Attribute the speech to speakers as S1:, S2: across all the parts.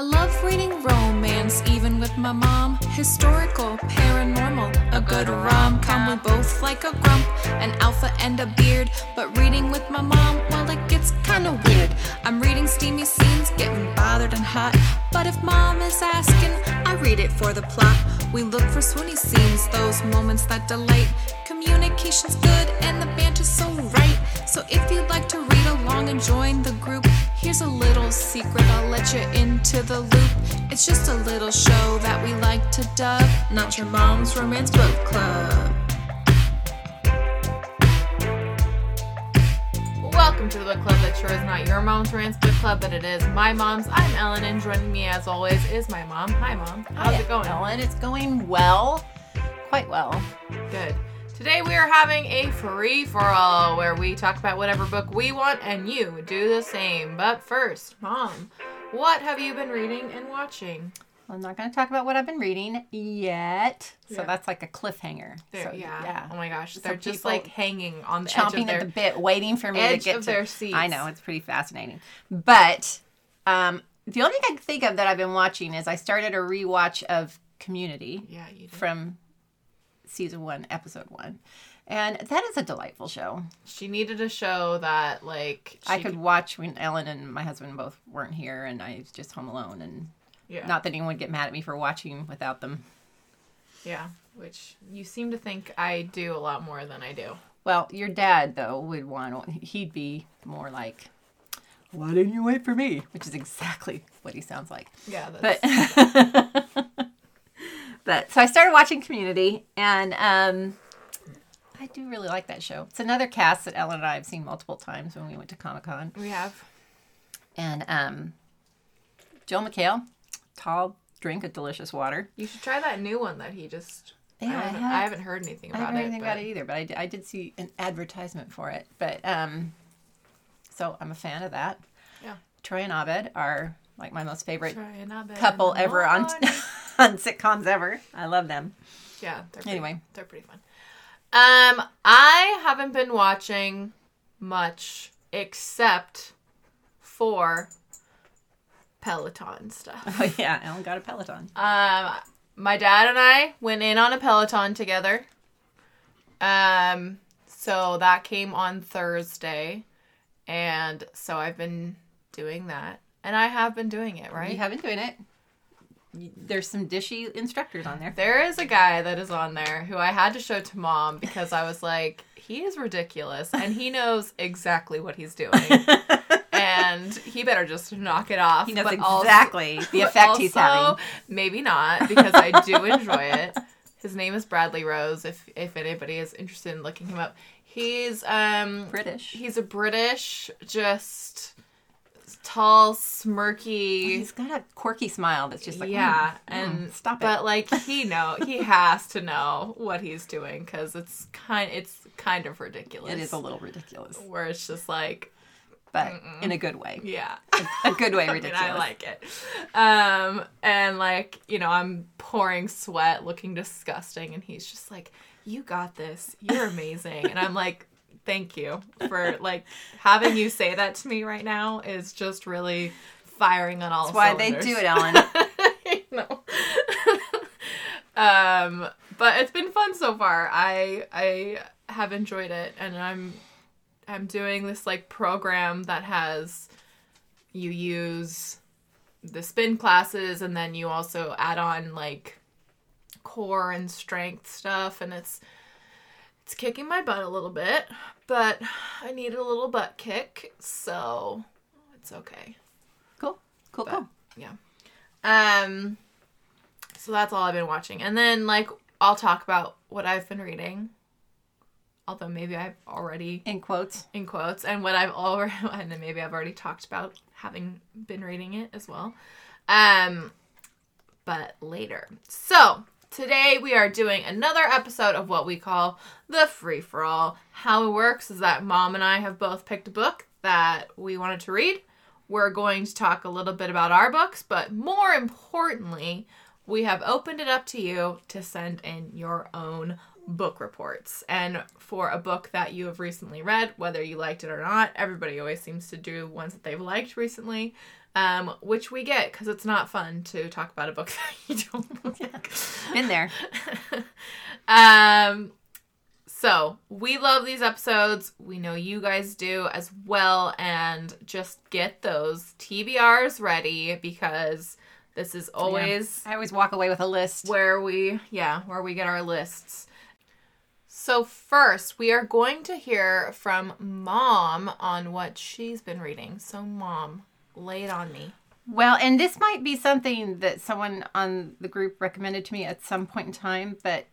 S1: I love reading romance, even with my mom. Historical, paranormal, a good rom com. We both like a grump, an alpha, and a beard. But reading with my mom, well, it gets kinda weird. I'm reading steamy scenes, getting bothered and hot. But if mom is asking, I read it for the plot. We look for swoony scenes, those moments that delight. Communication's good, and the banter's so right. So if you'd like to read along and join the group, here's a little secret I'll let you into the loop. It's just a little show that we like to dub, not your mom's romance book club.
S2: Welcome to the book club that sure is not your mom's romance book club, but it is my mom's. I'm Ellen, and joining me as always is my mom. Hi, mom. How's it going?
S3: Ellen, it's going well. Quite well.
S2: Good. Today we are having a free for all where we talk about whatever book we want and you do the same. But first, mom, what have you been reading and watching?
S3: I'm not going to talk about what I've been reading yet. So
S2: Yeah.
S3: that's like a cliffhanger. So,
S2: yeah. Oh my gosh,
S3: So
S2: they're just like hanging on the edge
S3: Chomping
S2: of their
S3: at the bit, waiting for me
S2: edge
S3: to get
S2: of
S3: to
S2: their seats.
S3: I know, it's pretty fascinating. But um, the only thing I can think of that I've been watching is I started a rewatch of Community
S2: Yeah, you did.
S3: from season one, episode one. And that is a delightful show.
S2: She needed a show that like she
S3: I could watch when Ellen and my husband both weren't here and I was just home alone and
S2: yeah.
S3: not that anyone would get mad at me for watching without them.
S2: yeah, which you seem to think I do a lot more than I do.
S3: Well, your dad though would want he'd be more like why didn't you wait for me? Which is exactly what he sounds like.
S2: Yeah, that's,
S3: But but so I started watching Community and um I do really like that show. It's another cast that Ellen and I have seen multiple times when we went to Comic Con.
S2: we have.
S3: And um Joel McHale, tall drink of delicious water.
S2: You should try that new one that he just.
S3: Yeah,
S2: I
S3: I
S2: haven't,
S3: have.
S2: I haven't heard anything
S3: I
S2: about
S3: haven't heard
S2: it.
S3: anything
S2: but-
S3: about it either, but I did, I did see an advertisement for it. But um, so I'm a fan of that.
S2: Yeah.
S3: Troy and Abed are like my most favorite couple ever on on sitcoms ever. I love them.
S2: yeah. They're pretty,
S3: Anyway.
S2: they're pretty fun. Um, I haven't been watching much except for Peloton stuff.
S3: Oh yeah, Ellen got a Peloton.
S2: Um, my dad and I went in on a Peloton together. Um, so that came on Thursday, and so I've been doing that, and I have been doing it right.
S3: You have been doing it. There's some dishy instructors on there.
S2: There is a guy that is on there who I had to show to mom because I was like, he is ridiculous and he knows exactly what he's doing. and he better just knock it off.
S3: He knows
S2: But also-
S3: exactly the
S2: but
S3: effect he's having.
S2: Maybe not because I do enjoy it. His name is Bradley Rowe. If if anybody is interested in looking him up, he's um
S3: British.
S2: He's a British, just tall, smirky.
S3: He's got a quirky smile that's just like
S2: yeah,
S3: mm,
S2: and
S3: mm, stop it.
S2: But like he know he has to know what he's doing because it's kind it's kind of ridiculous.
S3: it is a little ridiculous,
S2: where it's just like
S3: but in a good way.
S2: yeah.
S3: A good way
S2: I mean,
S3: ridiculous.
S2: I like it. Um, and like, you know, I'm pouring sweat, looking disgusting, and he's just like, You got this. You're amazing. and I'm like, Thank you for like having you say that to me right now is just really firing on all cylinders.
S3: That's why they do it, Ellen.
S2: Know. um, but it's been fun so far. I I have enjoyed it, and I'm I'm doing this like program that has you use the spin classes, and then you also add on like core and strength stuff, and it's it's kicking my butt a little bit, but I need a little butt kick, so it's okay.
S3: Cool, cool,
S2: But-
S3: cool.
S2: Yeah. Um so that's all I've been watching. And then like I'll talk about what I've been reading. Although maybe I've already
S3: In quotes.
S2: in quotes and what I've already and then maybe I've already talked about having been reading it as well. Um but later. So, today we are doing another episode of what we call the free for all. How it works is that mom and I have both picked a book that we wanted to read. We're going to talk a little bit about our books, but more importantly, we have opened it up to you to send in your own book reports. And for a book that you have recently read, whether you liked it or not, everybody always seems to do ones that they've liked recently. Um, which we get because it's not fun to talk about a book that you don't like.
S3: Been there.
S2: um, so we love these episodes. We know you guys do as well, and just get those TBRs ready because this is always
S3: I always walk away with a list.
S2: where we yeah where we get our lists so first we are going to hear from mom on what she's been reading so mom lay it on me
S3: Well, and this might be something that someone on the group recommended to me at some point in time, but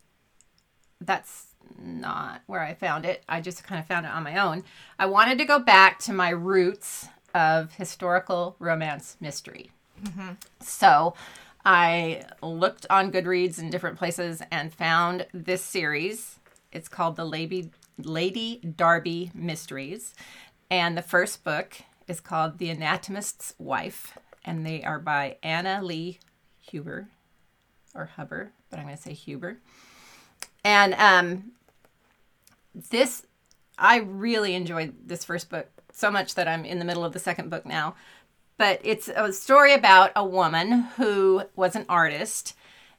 S3: that's not where I found it. I just kind of found it on my own. I wanted to go back to my roots of historical romance mystery. Mm-hmm. So I looked on Goodreads in different places and found this series. It's called the Lady, Lady Darby Mysteries. And the first book is called The Anatomist's Wife. And they are by Anna Lee Huber or Huber, but I'm going to say Huber. And um, this, I really enjoyed this first book so much that I'm in the middle of the second book now. But it's a story about a woman who was an artist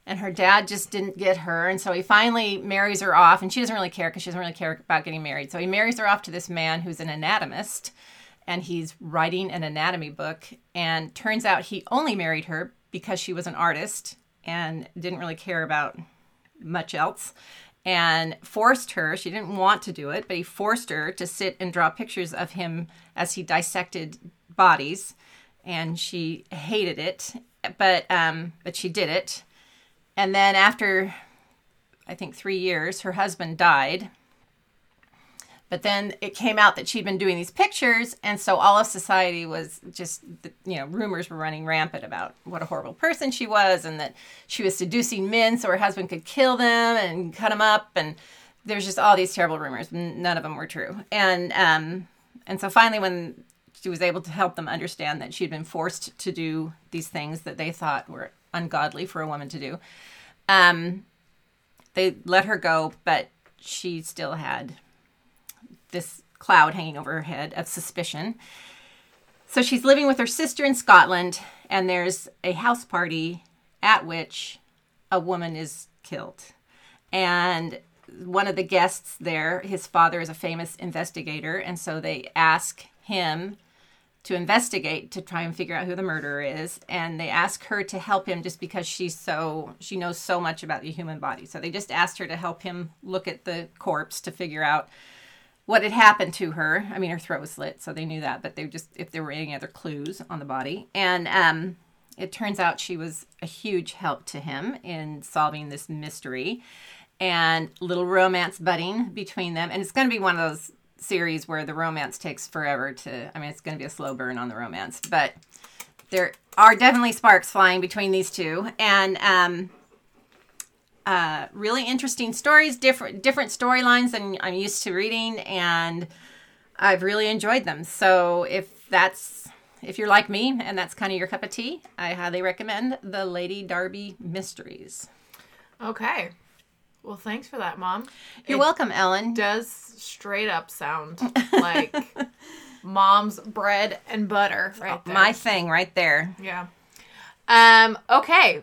S3: and her dad just didn't get her. And so he finally marries her off, and she doesn't really care because she doesn't really care about getting married. So he marries her off to this man who's an anatomist and he's writing an anatomy book. And turns out he only married her because she was an artist and didn't really care about much else and forced her she didn't want to do it but he forced her to sit and draw pictures of him as he dissected bodies and she hated it but um but she did it and then after i think 3 years her husband died but then it came out that she'd been doing these pictures and so all of society was just you know rumors were running rampant about what a horrible person she was and that she was seducing men so her husband could kill them and cut them up and there's just all these terrible rumors. None of them were true. And um and so finally when she was able to help them understand that she'd been forced to do these things that they thought were ungodly for a woman to do um they let her go but she still had this cloud hanging over her head of suspicion. So she's living with her sister in Scotland, and there's a house party at which a woman is killed. And one of the guests there, his father is a famous investigator, and so they ask him to investigate to try and figure out who the murderer is and they ask her to help him just because she's so she knows so much about the human body so they just asked her to help him look at the corpse to figure out what had happened to her. I mean, her throat was slit, so they knew that, but they just if there were any other clues on the body. And um, it turns out she was a huge help to him in solving this mystery, and little romance budding between them. And it's going to be one of those series where the romance takes forever to. I mean, it's going to be a slow burn on the romance, but there are definitely sparks flying between these two, and um, uh, really interesting stories, different different storylines than I'm used to reading, and I've really enjoyed them. So if that's if you're like me and that's kind of your cup of tea, I highly recommend the Lady Darby Mysteries.
S2: okay well thanks for that mom
S3: You're
S2: It
S3: welcome, Ellen.
S2: does straight up sound like mom's bread and butter right there.
S3: My thing right there.
S2: Yeah. Um, okay.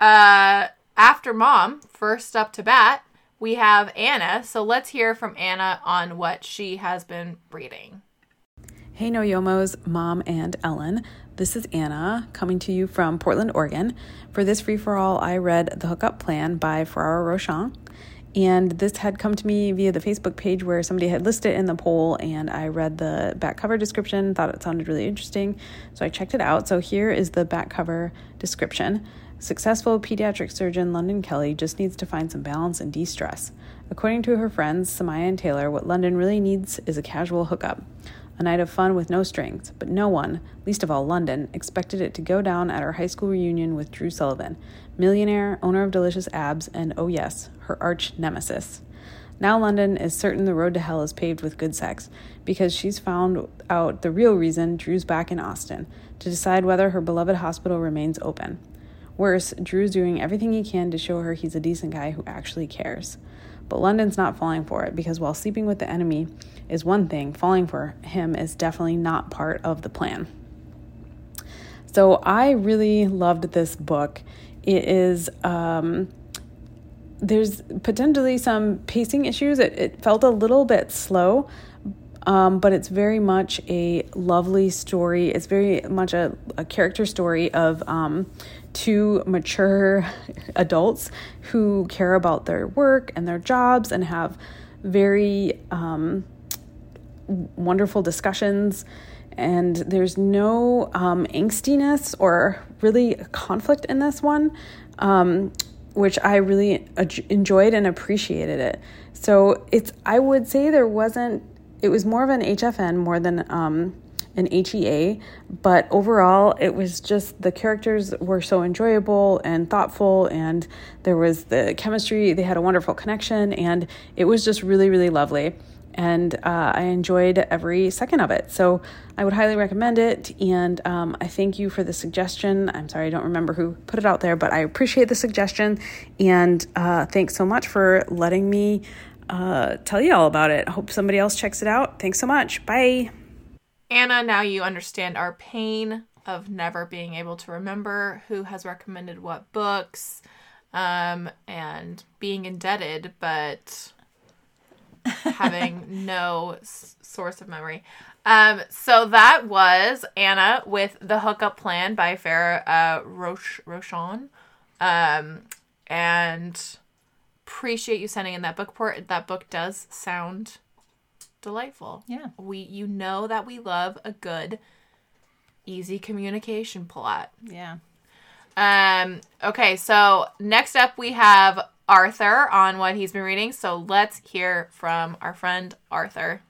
S2: Uh after mom, first up to bat, we have Anna. So let's hear from Anna on what she has been reading.
S4: Hey No Yomos, Mom and Ellen. This is Anna coming to you from Portland, Oregon. For this free for all, I read The Hookup Plan by Farrah Rochon. And this had come to me via the Facebook page where somebody had listed it in the poll, and I read the back cover description, thought it sounded really interesting, so I checked it out. So here is the back cover description. Successful pediatric surgeon London Kelly just needs to find some balance and de stress. According to her friends, Samiah and Taylor, what London really needs is a casual hookup. A night of fun with no strings, but no one, least of all London, expected it to go down at her high school reunion with Drew Sullivan, millionaire, owner of delicious abs, and oh yes, her arch nemesis. Now London is certain the road to hell is paved with good sex because she's found out the real reason Drew's back in Austin to decide whether her beloved hospital remains open. Worse, Drew's doing everything he can to show her he's a decent guy who actually cares. But London's not falling for it because while sleeping with the enemy is one thing, falling for him is definitely not part of the plan. So I really loved this book. It is, um, there's potentially some pacing issues. It, it felt a little bit slow, um, but it's very much a lovely story. It's very much a, a character story of um, two mature adults who care about their work and their jobs and have very um, wonderful discussions. And there's no um, angstiness or really conflict in this one, um, which I really enjoyed and appreciated it. So it's, I would say there wasn't, it was more of an HFN more than an HEA, but overall, it was just the characters were so enjoyable and thoughtful, and there was the chemistry. They had a wonderful connection, and it was just really, really lovely. And uh, I enjoyed every second of it. So I would highly recommend it. And um, I thank you for the suggestion. I'm sorry, I don't remember who put it out there, but I appreciate the suggestion. And uh, thanks so much for letting me uh, tell you all about it. I hope somebody else checks it out. Thanks so much. Bye.
S2: Anna, now you understand our pain of never being able to remember who has recommended what books um, and being indebted, but having no s- source of memory. Um, so that was Anna with The Hookup Plan by Farrah uh, Roche, Rochon. Um, and appreciate you sending in that book port. That book does sound delightful.
S3: Yeah.
S2: We you know that we love a good easy communication plot.
S3: Yeah.
S2: Um okay, so next up we have Arthur on what he's been reading. So let's hear from our friend Arthur.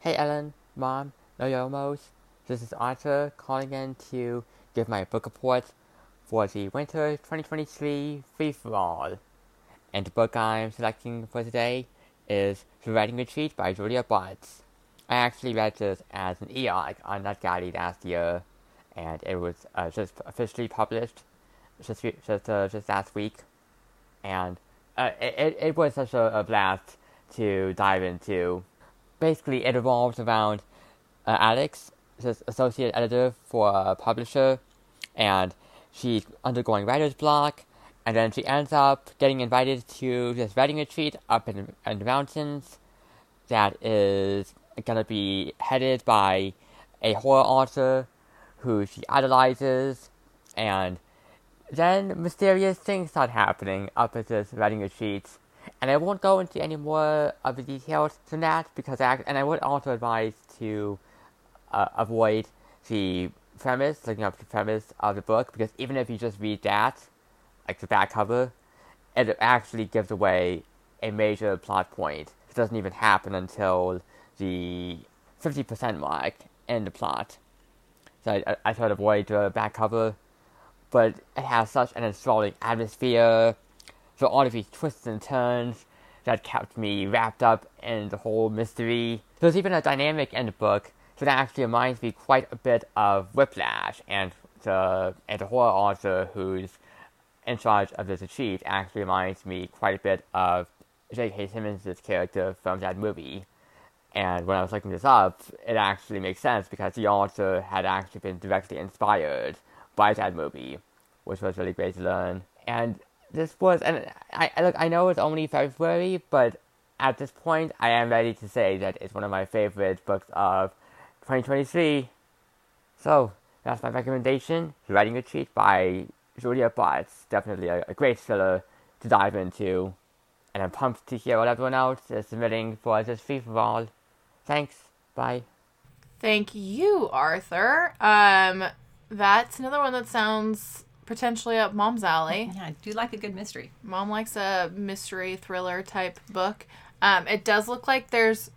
S5: Hey Ellen, Mom, no yomos. This is Arthur calling in to give my book report for the winter 2023 free for all. And the book I'm selecting for today is The Writing Retreat by Julia Bartz. I actually read this as an e-arc on NetGalley last year, and it was uh, just officially published just just uh, just last week, and uh, it it was such a, a, blast to dive into. Basically, it revolves around uh, Alex, this associate editor for a publisher, and she's undergoing writer's block, and then she ends up getting invited to this writing retreat up in, in the mountains that is gonna be headed by a horror author who she idolizes, and then mysterious things start happening up at this writing retreat. And I won't go into any more of the details than that because I, and I would also advise to uh, avoid the premise, looking up the premise of the book because even if you just read that, like the back cover, it actually gives away a major plot point. It doesn't even happen until the 50% mark in the plot. So I, I, try to avoid the back cover, but it has such an enthralling atmosphere. So all of these twists and turns that kept me wrapped up in the whole mystery. There's even a dynamic in the book that actually reminds me quite a bit of Whiplash and the and the horror author who's in charge of this retreat actually reminds me quite a bit of J.K. Simmons' character from that movie. And when I was looking this up, it actually makes sense because the author had actually been directly inspired by that movie, which was really great to learn. And this was, and I look, I know it's only February, but at this point, I am ready to say that it's one of my favorite books of 2023. So that's my recommendation: Writing Retreat* by Julia Bartz, definitely a, a great thriller to dive into. And I'm pumped to hear what everyone else is submitting for this free for all. Thanks. Bye.
S2: Thank you, Arthur. Um, that's another one that sounds potentially up Mom's alley.
S3: Yeah, I do like a good mystery.
S2: Mom likes a mystery thriller type book. Um, it does look like there's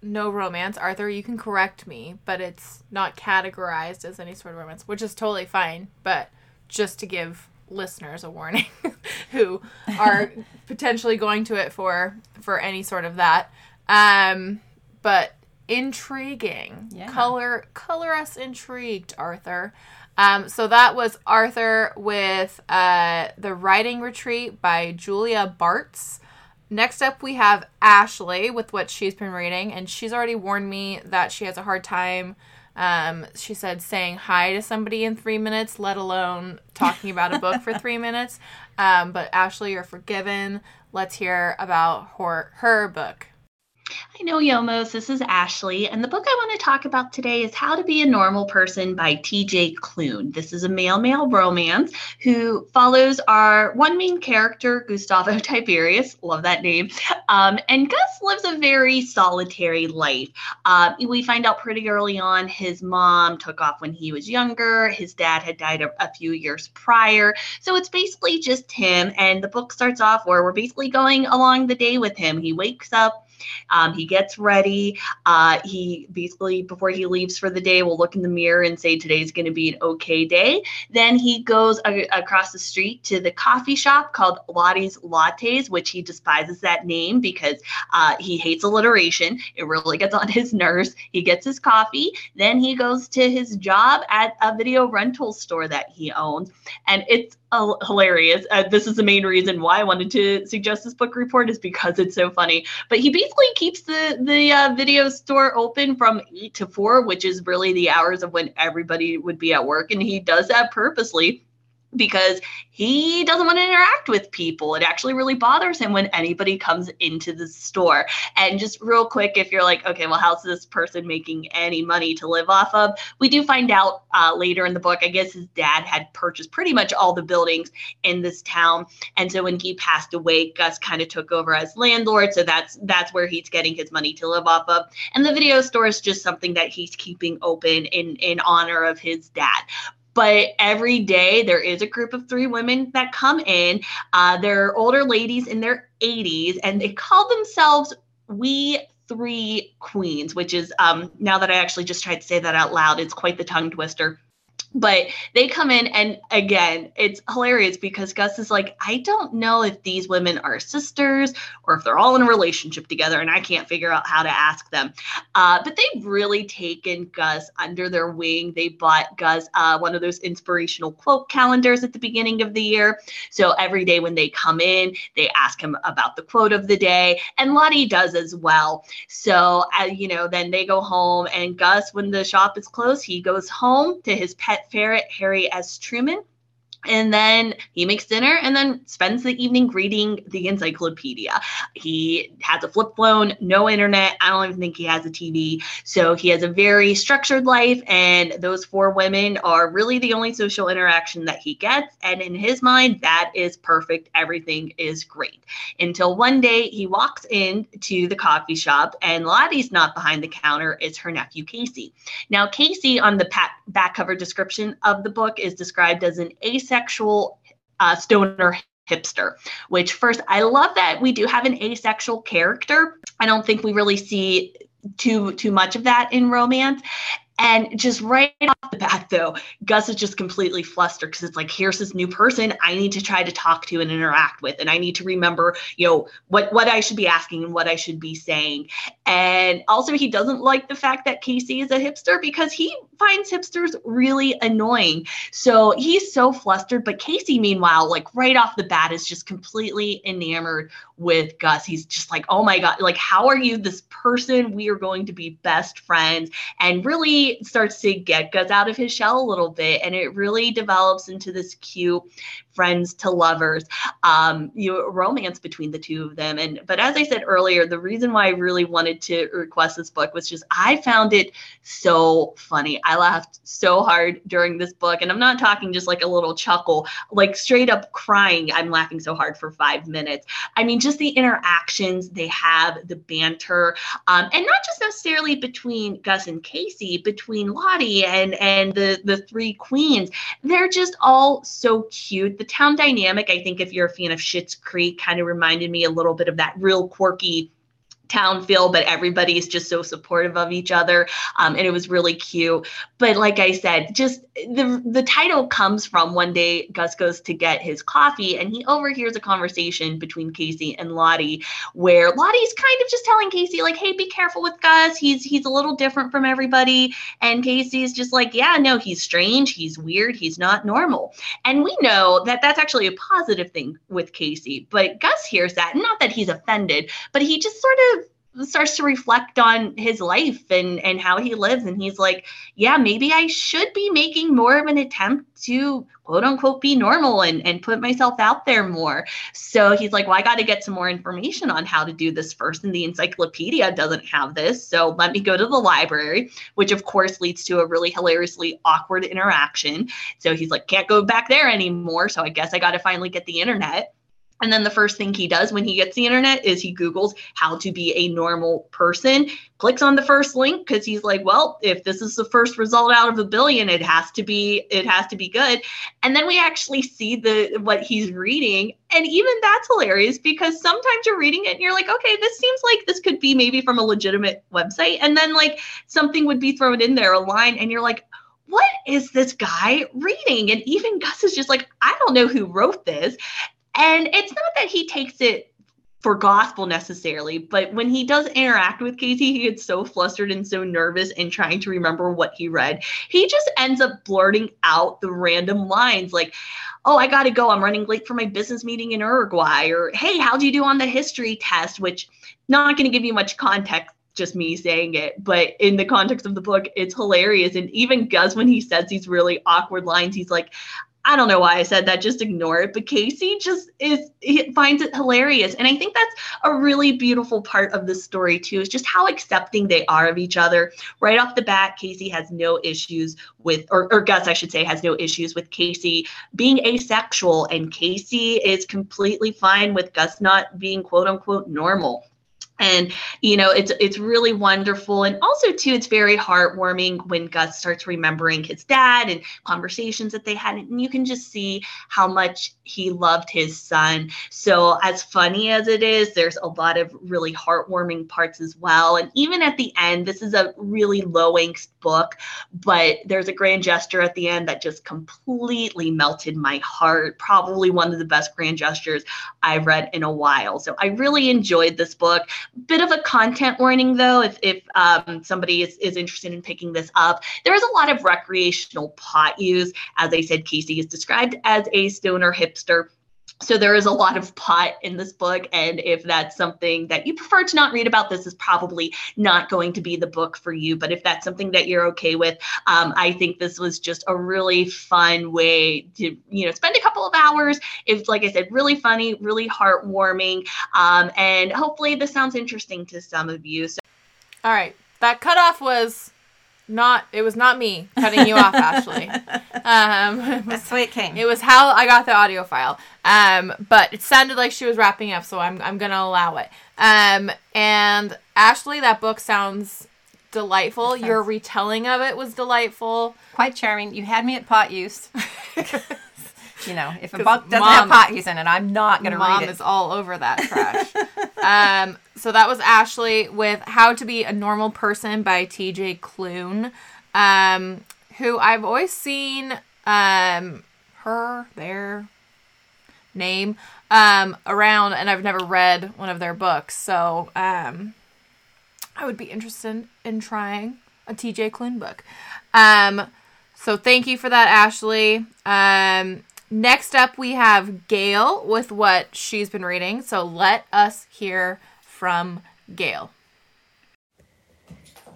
S2: no romance. Arthur, you can correct me, but it's not categorized as any sort of romance, which is totally fine. But just to give listeners a warning who are potentially going to it for for any sort of that. Um, but intriguing.
S3: Yeah.
S2: Color color us intrigued, Arthur. Um, so that was Arthur with uh, the writing retreat by Julia Bartz. Next up, we have Ashley with what she's been reading, and she's already warned me that she has a hard time Um, she said saying hi to somebody in three minutes, let alone talking about a book for three minutes. Um, but Ashley, you're forgiven. Let's hear about her her book.
S6: I know Yomos. This is Ashley, and the book I want to talk about today is How to Be a Normal Person by TJ Klune. This is a male male romance who follows our one main character, Gustavo Tiberius. Love that name. Um, and Gus lives a very solitary life. Uh, we find out pretty early on his mom took off when he was younger, his dad had died a, a few years prior. So it's basically just him. And the book starts off where we're basically going along the day with him. He wakes up um, he gets ready. Uh, he basically, before he leaves for the day, will look in the mirror and say, Today's going to be an okay day. Then he goes a- across the street to the coffee shop called Lottie's Lattes, which he despises that name because uh, he hates alliteration. It really gets on his nerves. He gets his coffee. Then he goes to his job at a video rental store that he owns. And it's hilarious. Uh, this is the main reason why I wanted to suggest this book report is because it's so funny. But he basically keeps the the uh, video store open from eight to four, which is really the hours of when everybody would be at work, and he does that purposely because he doesn't want to interact with people. It actually really bothers him when anybody comes into the store. And just real quick, if you're like, okay, well, how's this person making any money to live off of? We do find out uh, later in the book, I guess his dad had purchased pretty much all the buildings in this town. And so when he passed away, Gus kind of took over as landlord. So that's that's where he's getting his money to live off of. And the video store is just something that he's keeping open in in honor of his dad but every day there is a group of three women that come in. Uh, they're older ladies in their 80s, and they call themselves We Three Queens, which is um, now that I actually just tried to say that out loud, it's quite the tongue twister but they come in and again it's hilarious because gus is like i don't know if these women are sisters or if they're all in a relationship together and i can't figure out how to ask them. Uh, but they've really taken gus under their wing. They bought gus uh, one of those inspirational quote calendars at the beginning of the year. So every day when they come in they ask him about the quote of the day and lottie does as well. So uh, you know then they go home and gus when the shop is closed he goes home to his pet ferret Harry S. Truman and then he makes dinner and then spends the evening reading the encyclopedia. He has a flip phone, no internet. I don't even think he has a TV. So he has a very structured life, and those four women are really the only social interaction that he gets. And in his mind, that is perfect. Everything is great. Until one day he walks into the coffee shop, and Lottie's not behind the counter, it's her nephew Casey. Now, Casey on the back cover description of the book is described as an ace asexual uh, stoner hipster which first i love that we do have an asexual character. I don't think we really see too too much of that in romance and just right off the bat, though, Gus is just completely flustered because it's like, here's this new person I need to try to talk to and interact with. And I need to remember, you know, what, what I should be asking and what I should be saying. And also, he doesn't like the fact that Casey is a hipster because he finds hipsters really annoying. So he's so flustered. But Casey, meanwhile, like right off the bat, is just completely enamored with Gus. He's just like, oh my God, like, how are you this person? We are going to be best friends. And really starts to get Gus out of his shell a little bit. And it really develops into this cute friends to lovers um, you know, romance between the two of them. And but as I said earlier, the reason why I really wanted to request this book was just I found it so funny. I laughed so hard during this book, and I'm not talking just like a little chuckle, like straight up crying. I'm laughing so hard for five minutes. I mean, just the interactions they have, the banter, um, and not just necessarily between Gus and Casey, between Lottie and and the the three queens. They're just all so cute. The town dynamic, I think if you're a fan of Schitt's Creek, kind of reminded me a little bit of that real quirky town feel, but everybody's just so supportive of each other. Um, and it was really cute. But like I said, just the the title comes from one day Gus goes to get his coffee and he overhears a conversation between Casey and Lottie where Lottie's kind of just telling Casey, like, hey, be careful with Gus. He's he's a little different from everybody. And Casey's just like, yeah, no, he's strange, he's weird, he's not normal. And we know that that's actually a positive thing with Casey. But Gus hears that, not that he's offended, but he just sort of starts to reflect on his life and and how he lives. And he's like yeah maybe i should be making more of an attempt to quote unquote be normal and and put myself out there more. So he's like well i got to get some more information on how to do this first. And the encyclopedia doesn't have this. So let me go to the library which of course leads to a really hilariously awkward interaction. So he's like can't go back there anymore. So i guess i got to finally get the internet and then the first thing he does when he gets the internet is he Googles how to be a normal person, clicks on the first link because he's like, well, if this is the first result out of a billion, it has to be, it has to be good. And then we actually see the what he's reading. And even that's hilarious because sometimes you're reading it and you're like, okay, this seems like this could be maybe from a legitimate website. And then like something would be thrown in there, a line, and you're like, what is this guy reading? And even Gus is just like, I don't know who wrote this. And it's not that he takes it for gospel necessarily, but when he does interact with Casey, he gets so flustered and so nervous and trying to remember what he read. He just ends up blurting out the random lines like, Oh, I got to go. I'm running late for my business meeting in Uruguay. Or, Hey, how'd you do on the history test? Which, not going to give you much context just me saying it, but in the context of the book, it's hilarious. And even Gus, when he says these really awkward lines, he's like, I don't know why I said that, just ignore it. But Casey just is, he finds it hilarious. And I think that's a really beautiful part of the story, too, is just how accepting they are of each other. Right off the bat, Casey has no issues with, or, or Gus, I should say, has no issues with Casey being asexual. And Casey is completely fine with Gus not being quote unquote normal and you know it's it's really wonderful. And also too it's very heartwarming when gus starts remembering his dad and conversations that they had. And you can just see how much he loved his son. So as funny as it is there's a lot of really heartwarming parts as well. And even at the end this is a really low angst book but there's a grand gesture at the end that just completely melted my heart. Probably one of the best grand gestures i've read in a while. So i really enjoyed this book bit of a content warning though if, if um, somebody is, is interested in picking this up. There is a lot of recreational pot use. As i said casey is described as a stoner hipster so there is a lot of pot in this book and if that's something that you prefer to not read about this is probably not going to be the book for you. But if that's something that you're okay with um, i think this was just a really fun way to you know spend a couple of hours. It's like i said really funny really heartwarming um, and hopefully this sounds interesting to some of you. So
S2: All right. That cutoff was not, it was not me cutting you off, Ashley. Um, it was
S3: That's the way it came.
S2: It was how I got the audio file. Um, but it sounded like she was wrapping up, so I'm I'm gonna allow it. Um, and Ashley, that book sounds delightful. Your retelling of it was delightful.
S3: Quite charming. You had me at pot use. you know, if a book doesn't
S2: Mom-
S3: have pot he's in it, I'm not going to read. Mom
S2: is all over that trash. um, so that was Ashley with How to Be a Normal Person by TJ Klune, um, who I've always seen um, her, their name um, around, and I've never read one of their books. So um, I would be interested in trying a TJ Klune book. Um, so thank you for that, Ashley. Um, next up, we have Gail with what she's been reading. So let us hear from Gail.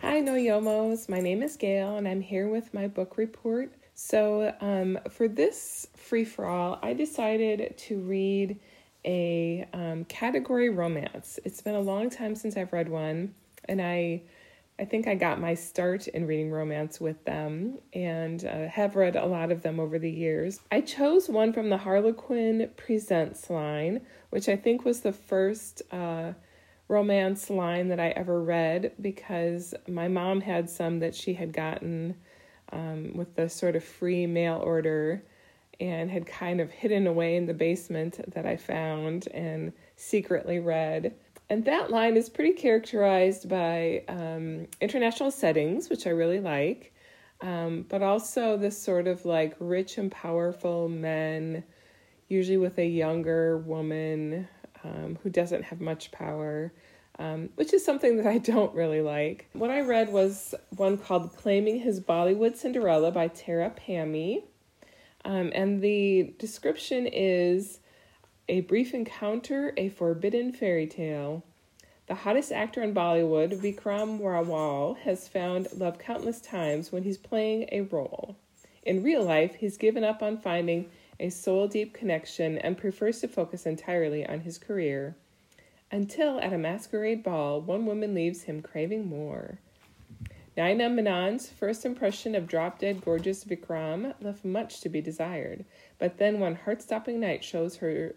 S7: Hi, No Yomos. My name is Gail, and I'm here with my book report. So, um, for this free for all, I decided to read a um, category romance. It's been a long time since I've read one, and I, I think I got my start in reading romance with them, and uh, have read a lot of them over the years. I chose one from the Harlequin Presents line, which I think was the first. Uh, romance line that I ever read because my mom had some that she had gotten um, with the sort of free mail order and had kind of hidden away in the basement that I found and secretly read. And that line is pretty characterized by um, international settings, which I really like, um, but also this sort of like rich and powerful men, usually with a younger woman um, who doesn't have much power, um, which is something that I don't really like. What I read was one called Claiming His Bollywood Cinderella by Tara Pammy. Um, and the description is a brief encounter, a forbidden fairy tale. The hottest actor in Bollywood, Vikram Rawal, has found love countless times when he's playing a role. In real life, he's given up on finding a soul deep connection and prefers to focus entirely on his career. Until at a masquerade ball, one woman leaves him craving more. Naina Menon's first impression of drop dead gorgeous Vikram left much to be desired, but then one heart stopping night shows her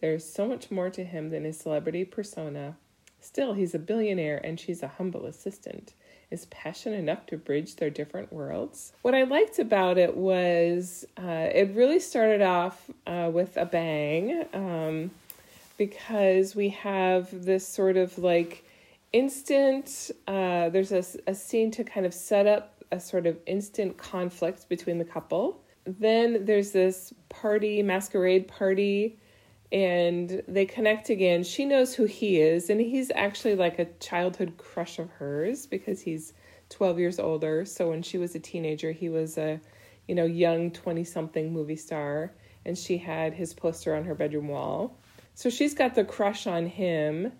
S7: there's so much more to him than his celebrity persona. Still, he's a billionaire and she's a humble assistant. Is passion enough to bridge their different worlds? What I liked about it was uh, it really started off uh, with a bang um, because we have this sort of like instant, uh, there's a, a scene to kind of set up a sort of instant conflict between the couple. Then there's this party, masquerade party and they connect again. She knows who he is, and he's actually like a childhood crush of hers because he's 12 years older. So when she was a teenager, he was a, you know, young 20 something movie star, and she had his poster on her bedroom wall. So she's got the crush on him,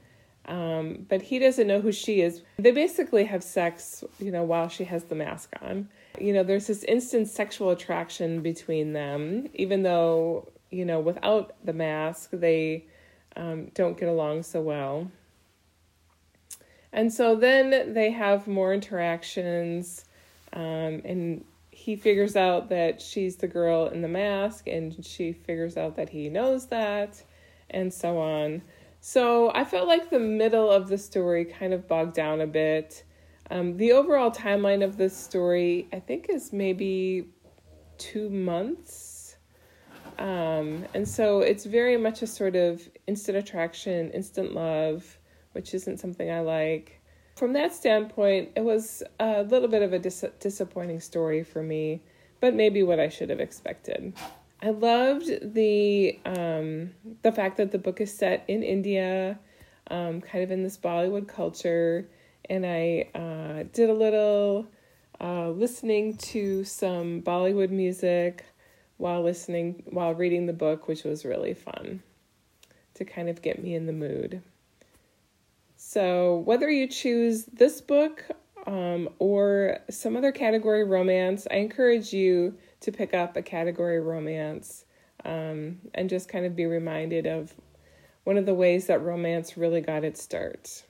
S7: um, but he doesn't know who she is. They basically have sex, you know, while she has the mask on. You know, there's this instant sexual attraction between them, even though you know, without the mask, they um, don't get along so well. And so then they have more interactions, um, and he figures out that she's the girl in the mask, and she figures out that he knows that, and so on. So I felt like the middle of the story kind of bogged down a bit. Um, the overall timeline of this story, I think, is maybe two months um, and so it's very much a sort of instant attraction, instant love, which isn't something I like. From that standpoint, it was a little bit of a dis- disappointing story for me, but maybe what I should have expected. I loved the um, the fact that the book is set in India, um, kind of in this Bollywood culture, and I uh, did a little uh, listening to some Bollywood music while listening, while reading the book, which was really fun to kind of get me in the mood. So, whether you choose this book um, or some other category romance, I encourage you to pick up a category romance um, and just kind of be reminded of one of the ways that romance really got its start.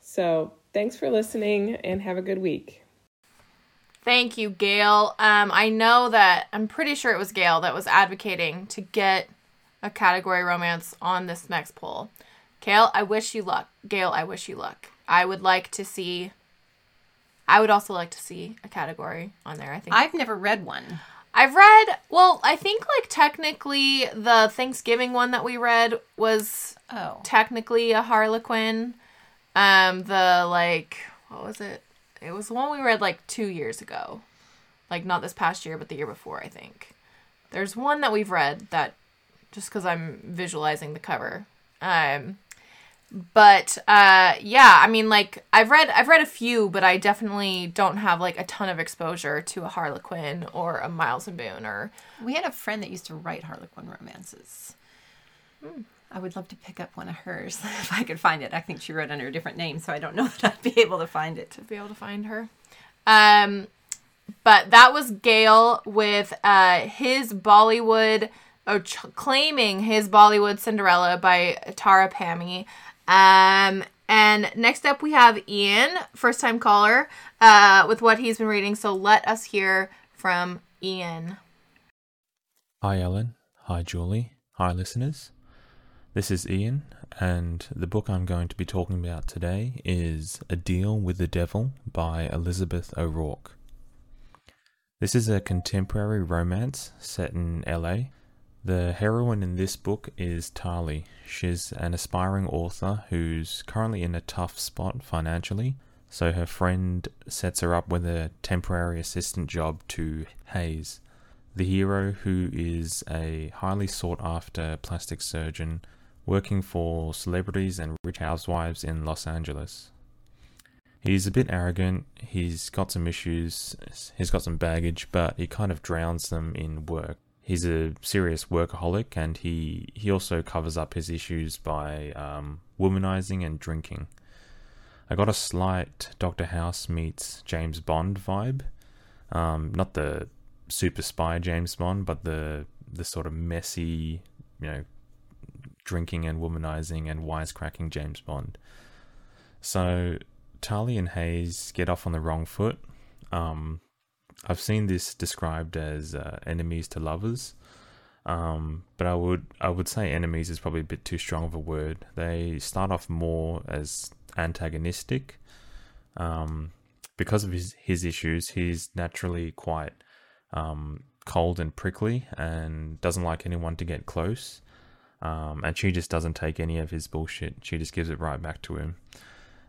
S7: So, thanks for listening and have a good week.
S2: Thank you, Gail. Um, I know that I'm pretty sure it was Gail that was advocating to get a category romance on this next poll. Gail, I wish you luck. Gail, I wish you luck. I would like to see. I would also like to see a category on there. I think
S3: I've never read one.
S2: I've read. Well, I think like technically the Thanksgiving one that we read was
S3: Oh.
S2: technically a Harlequin. Um, the like what was it? It was the one we read like two years ago, like not this past year, but the year before, I think. There's one that we've read that just because I'm visualizing the cover. Um, but uh, yeah, I mean, like I've read I've read a few, but I definitely don't have like a ton of exposure to a Harlequin or a Mills and Boon or
S3: We had a friend that used to write Harlequin romances. I would love to pick up one of hers if I could find it. I think she wrote under a different name, so I don't know that I'd be able to find it.
S2: to be able to find her. Um, but that was Gail with uh, his Bollywood, or ch- claiming his Bollywood Cinderella by Tara Pammy. Um, and next up we have Ian, first time caller, uh, with what he's been reading. So let us hear from Ian.
S8: Hi, Ellen. Hi, Julie. Hi, listeners. This is Ian, and the book I'm going to be talking about today is A Deal with the Devil by Elizabeth O'Roark. This is a contemporary romance set in LA. The heroine in this book is Tali. She's an aspiring author who's currently in a tough spot financially, so her friend sets her up with a temporary assistant job to Hayes, the hero who is a highly sought after plastic surgeon working for celebrities and rich housewives in Los Angeles. He's a bit arrogant, he's got some issues, he's got some baggage, but he kind of drowns them in work. He's a serious workaholic and he, he also covers up his issues by um, womanizing and drinking. I got a slight Doctor House meets James Bond vibe. Um, not the super spy James Bond, but the the sort of messy, you know, drinking and womanizing and wisecracking James Bond. So Tali and Hayes get off on the wrong foot. Um, I've seen this described as uh, enemies to lovers, um, but I would I would say enemies is probably a bit too strong of a word. They start off more as antagonistic. Um, because of his, his issues, he's naturally quite um, cold and prickly and doesn't like anyone to get close. Um, and she just doesn't take any of his bullshit. She just gives it right back to him.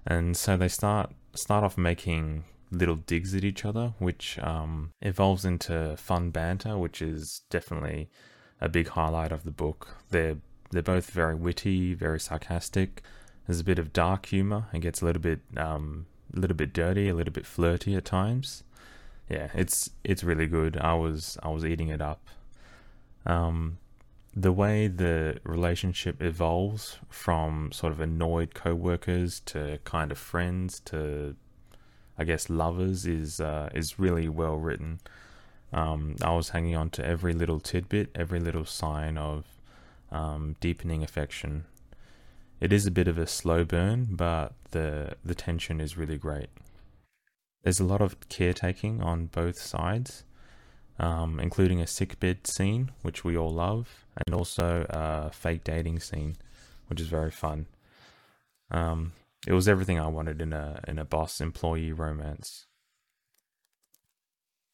S8: And so they start start off making little digs at each other, which um, evolves into fun banter, which is definitely a big highlight of the book. They're they're both very witty, very sarcastic. There's a bit of dark humor. It gets a little bit um, a little bit dirty, a little bit flirty at times. Yeah, it's it's really good. I was I was eating it up. Um, the way the relationship evolves from sort of annoyed co-workers to kind of friends to I guess lovers is uh, is really well written. Um, I was hanging on to every little tidbit, every little sign of um, deepening affection. It is a bit of a slow burn, but the the tension is really great. There's a lot of caretaking on both sides, um, including a sickbed scene, which we all love, and also a fake dating scene, which is very fun. Um, it was everything I wanted in a in a boss employee romance.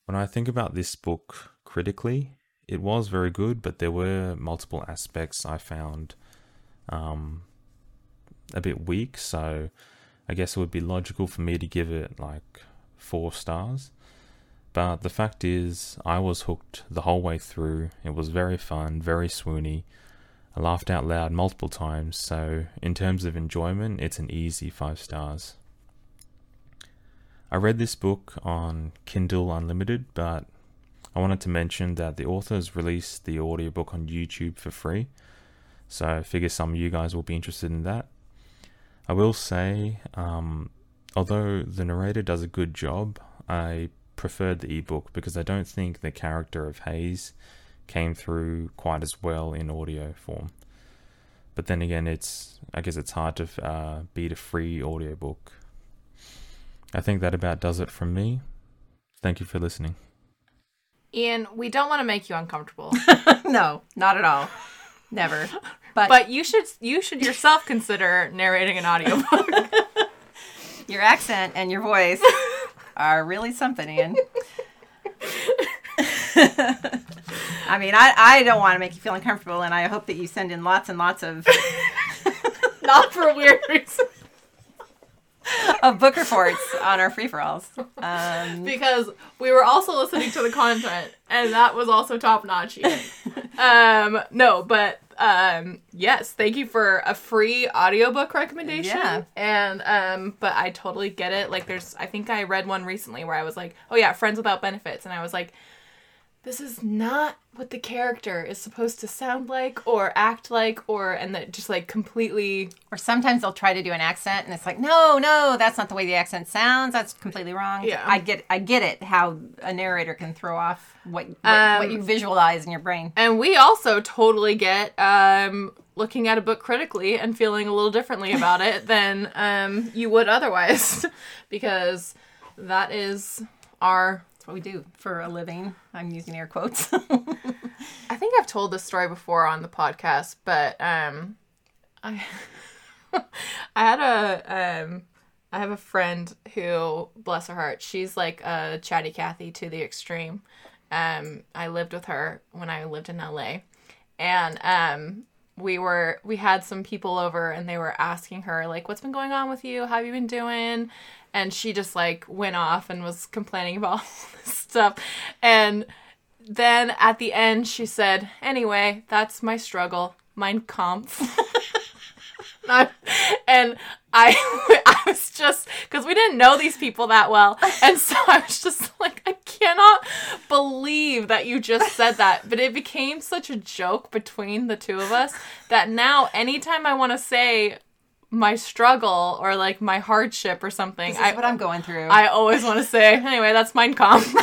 S8: When I think about this book critically, it was very good, but there were multiple aspects I found um, a bit weak. So I guess it would be logical for me to give it like four stars. But the fact is, I was hooked the whole way through. It was very fun, very swoony. I laughed out loud multiple times, so in terms of enjoyment, it's an easy five stars. I read this book on Kindle Unlimited, but I wanted to mention that the authors released the audiobook on YouTube for free, so I figure some of you guys will be interested in that. I will say, um, although the narrator does a good job, I preferred the ebook because I don't think the character of Hayes came through quite as well in audio form. But then again, it's I guess it's hard to uh, beat a free audiobook. I think that about does it from me. Thank you for listening.
S2: Ian, we don't want to make you uncomfortable,
S3: no, not at all. Never. But,
S2: but you should you should yourself consider narrating an audiobook.
S3: your accent and your voice are really something, Ian. I mean, I, I don't want to make you feel uncomfortable, and I hope that you send in lots and lots of
S2: Not for weird reasons.
S3: of book reports on our free for alls. Um,
S2: because we were also listening to the content and that was also top notch um no but um yes thank you for a free audiobook recommendation.
S3: Yeah.
S2: and um but i totally get it. Like there's i think i read one recently where i was like oh yeah friends without benefits. And i was like this is not what the character is supposed to sound like or act like or and that just like completely
S3: or sometimes they'll try to do an accent, and it's like, no, no, that's not the way the accent sounds. That's completely wrong.
S2: Yeah.
S3: I get, I get it. How a narrator can throw off what what,
S2: Um,
S3: what you visualize in your brain.
S2: And we also totally get um, looking at a book critically and feeling a little differently about it than um, you would otherwise, because that is our.
S3: What we do for a living. I'm using air quotes.
S2: I think I've told this story before on the podcast, but um, I I had a um, I have a friend who, bless her heart, she's like a chatty Cathy to the extreme. Um, I lived with her when I lived in LA, and um, we were we had some people over, and they were asking her like, "What's been going on with you? How have you been doing?" And she just like went off and was complaining about all this stuff, and then at the end she said, "Anyway, that's my struggle, mein Kampf." And I, I was just because we didn't know these people that well, and so I was just like, I cannot believe that you just said that. But it became such a joke between the two of us that now, anytime I want to say my struggle or like my hardship or something,
S3: This
S2: I,
S3: what I'm going through.
S2: I always want to say, anyway, that's Mein Kampf.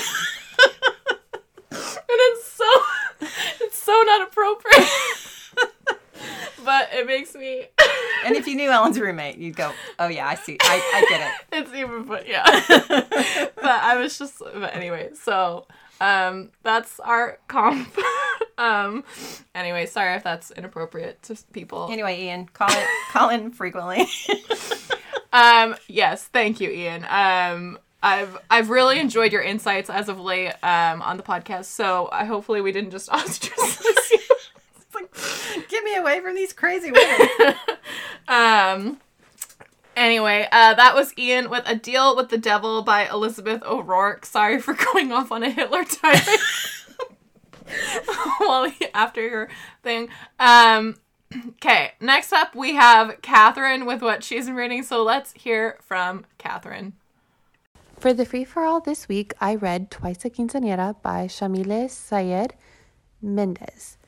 S2: and it's so, it's so not appropriate. but it makes me,
S3: and if you knew Ellen's roommate, you'd go, "Oh yeah, I see. I, I get it."
S2: it's even, but yeah. but I was just, but anyway, so um, that's our comp. um, anyway, sorry if that's inappropriate to people.
S3: Anyway, Ian, call it call in frequently.
S2: Um, yes, thank you, Ian. Um, I've I've really enjoyed your insights as of late um, on the podcast. So I hopefully we didn't just ostracize you. It's like,
S3: Get me away from these crazy women.
S2: um. Anyway, uh, that was Ian with A Deal with the Devil by Elizabeth O'Roark. Sorry for going off on a Hitler tirade while after your thing. Um. Okay, next up we have Catherine with what she's been reading. So let's hear from Catherine.
S9: For the free for all this week, I read Twice a Quinceañera by Yamile Saied Mendez.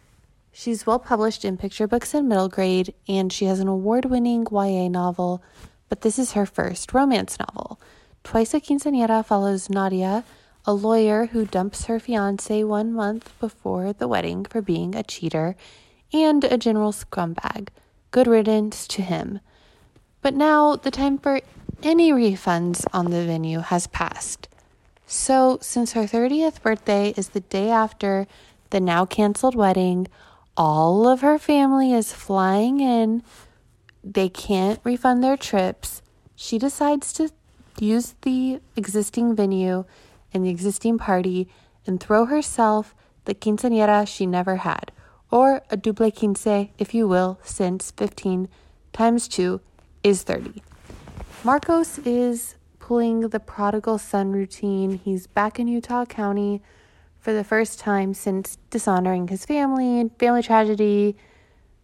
S9: She's well published in picture books in middle grade, and she has an award winning YA novel, but this is her first romance novel. Twice a Quinceañera follows Nadia, a lawyer who dumps her fiance one month before the wedding for being a cheater and a general scumbag. Good riddance to him. But now the time for any refunds on the venue has passed. So, since her 30th birthday is the day after the now canceled wedding, all of her family is flying in. They can't refund their trips. She decides to use the existing venue and the existing party and throw herself the quinceañera she never had, or a double quince, if you will, since 15 times 2 is 30. Marcos is pulling the prodigal son routine. He's back in Utah County for the first time since dishonoring his family family tragedy.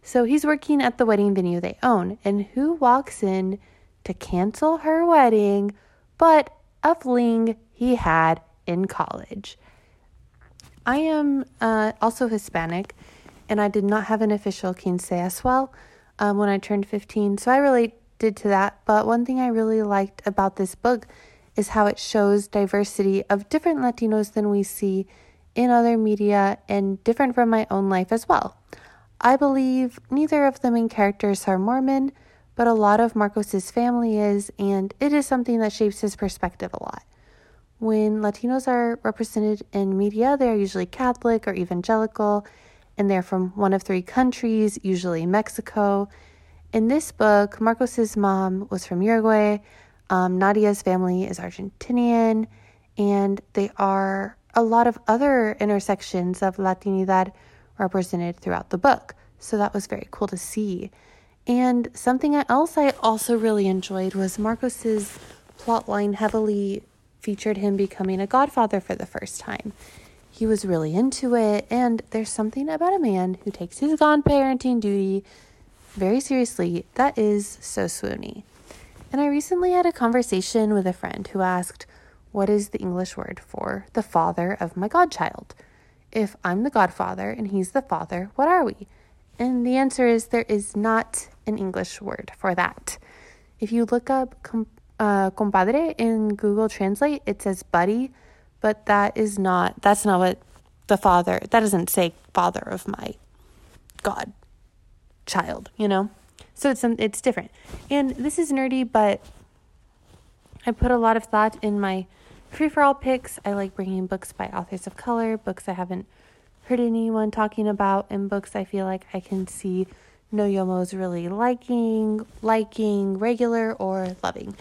S9: So he's working at the wedding venue they own. And who walks in to cancel her wedding but a fling he had in college? I am uh, also Hispanic, and I did not have an official quince as well um, when I turned 15, so I related to that. But one thing I really liked about this book is how it shows diversity of different Latinos than we see in other media and different from my own life as well. I believe neither of the main characters are Mormon, but a lot of Marcos's family is, and it is something that shapes his perspective a lot. When Latinos are represented in media, they are usually Catholic or evangelical, and they're from one of three countries, usually Mexico. In this book, Marcos's mom was from Uruguay, um, Nadia's family is Argentinian, and they are a lot of other intersections of Latinidad represented throughout the book. So that was very cool to see. And something else I also really enjoyed was Marcos's plotline heavily featured him becoming a godfather for the first time. He was really into it, and there's something about a man who takes his godparenting duty very seriously that is so swoony. And I recently had a conversation with a friend who asked, What is the English word for the father of my godchild? If I'm the godfather and he's the father, what are we? And the answer is there is not an English word for that. If you look up com- uh, compadre in Google Translate, it says buddy, but that is not, that's not what the father, that doesn't say father of my God child, you know? So it's it's different. And this is nerdy, but I put a lot of thought in my free for all picks. I like bringing books by authors of color, books I haven't heard anyone talking about, and books I feel like I can see no yomos really liking, liking, regular, or loving.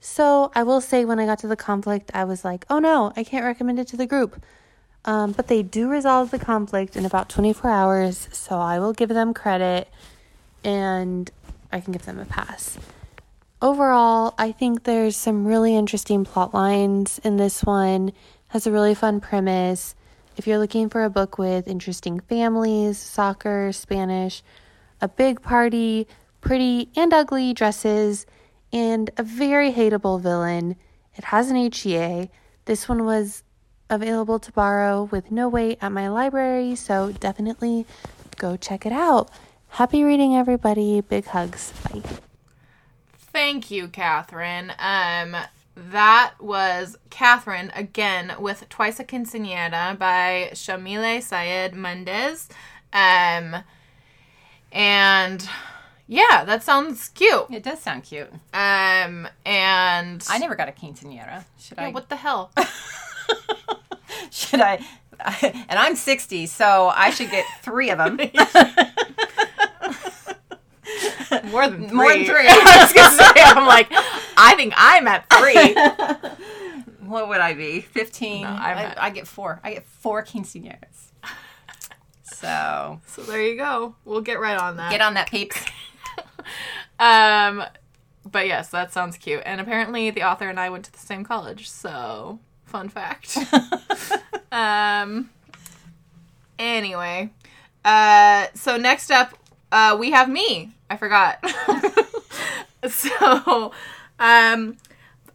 S9: So I will say when I got to the conflict, I was like, oh no, I can't recommend it to the group. Um, but they do resolve the conflict in about 24 hours, so I will give them credit and I can give them a pass. Overall, I think there's some really interesting plot lines in this one. Has a really fun premise. If you're looking for a book with interesting families, soccer, Spanish, a big party, pretty and ugly dresses, and a very hateable villain, it has an HEA. This one was available to borrow with no wait at my library, so definitely go check it out. Happy reading, everybody. Big hugs. Bye.
S2: Thank you, Catherine. Um, that was Catherine again with Twice a Quinceañera by Yamile Saied Mendez. Um, and yeah, that sounds cute.
S3: It does sound cute.
S2: Um, and
S3: I never got a quinceanera. Should
S2: Yeah,
S3: I?
S2: what the hell?
S3: Should I? And I'm 60, so I should get three of them.
S2: More than three.
S3: More than three.
S2: I was gonna say, I'm like, I think I'm at three.
S3: what would I be? 15.
S2: No,
S3: I, I get four. I get four quinceaneras. So
S2: So there you go. We'll get right on that.
S3: get on that, peeps.
S2: Um, but yes, that sounds cute. And apparently, the author and I went to the same college. So, fun fact. um. Anyway, uh, so next up, uh, we have me. I forgot. so, um.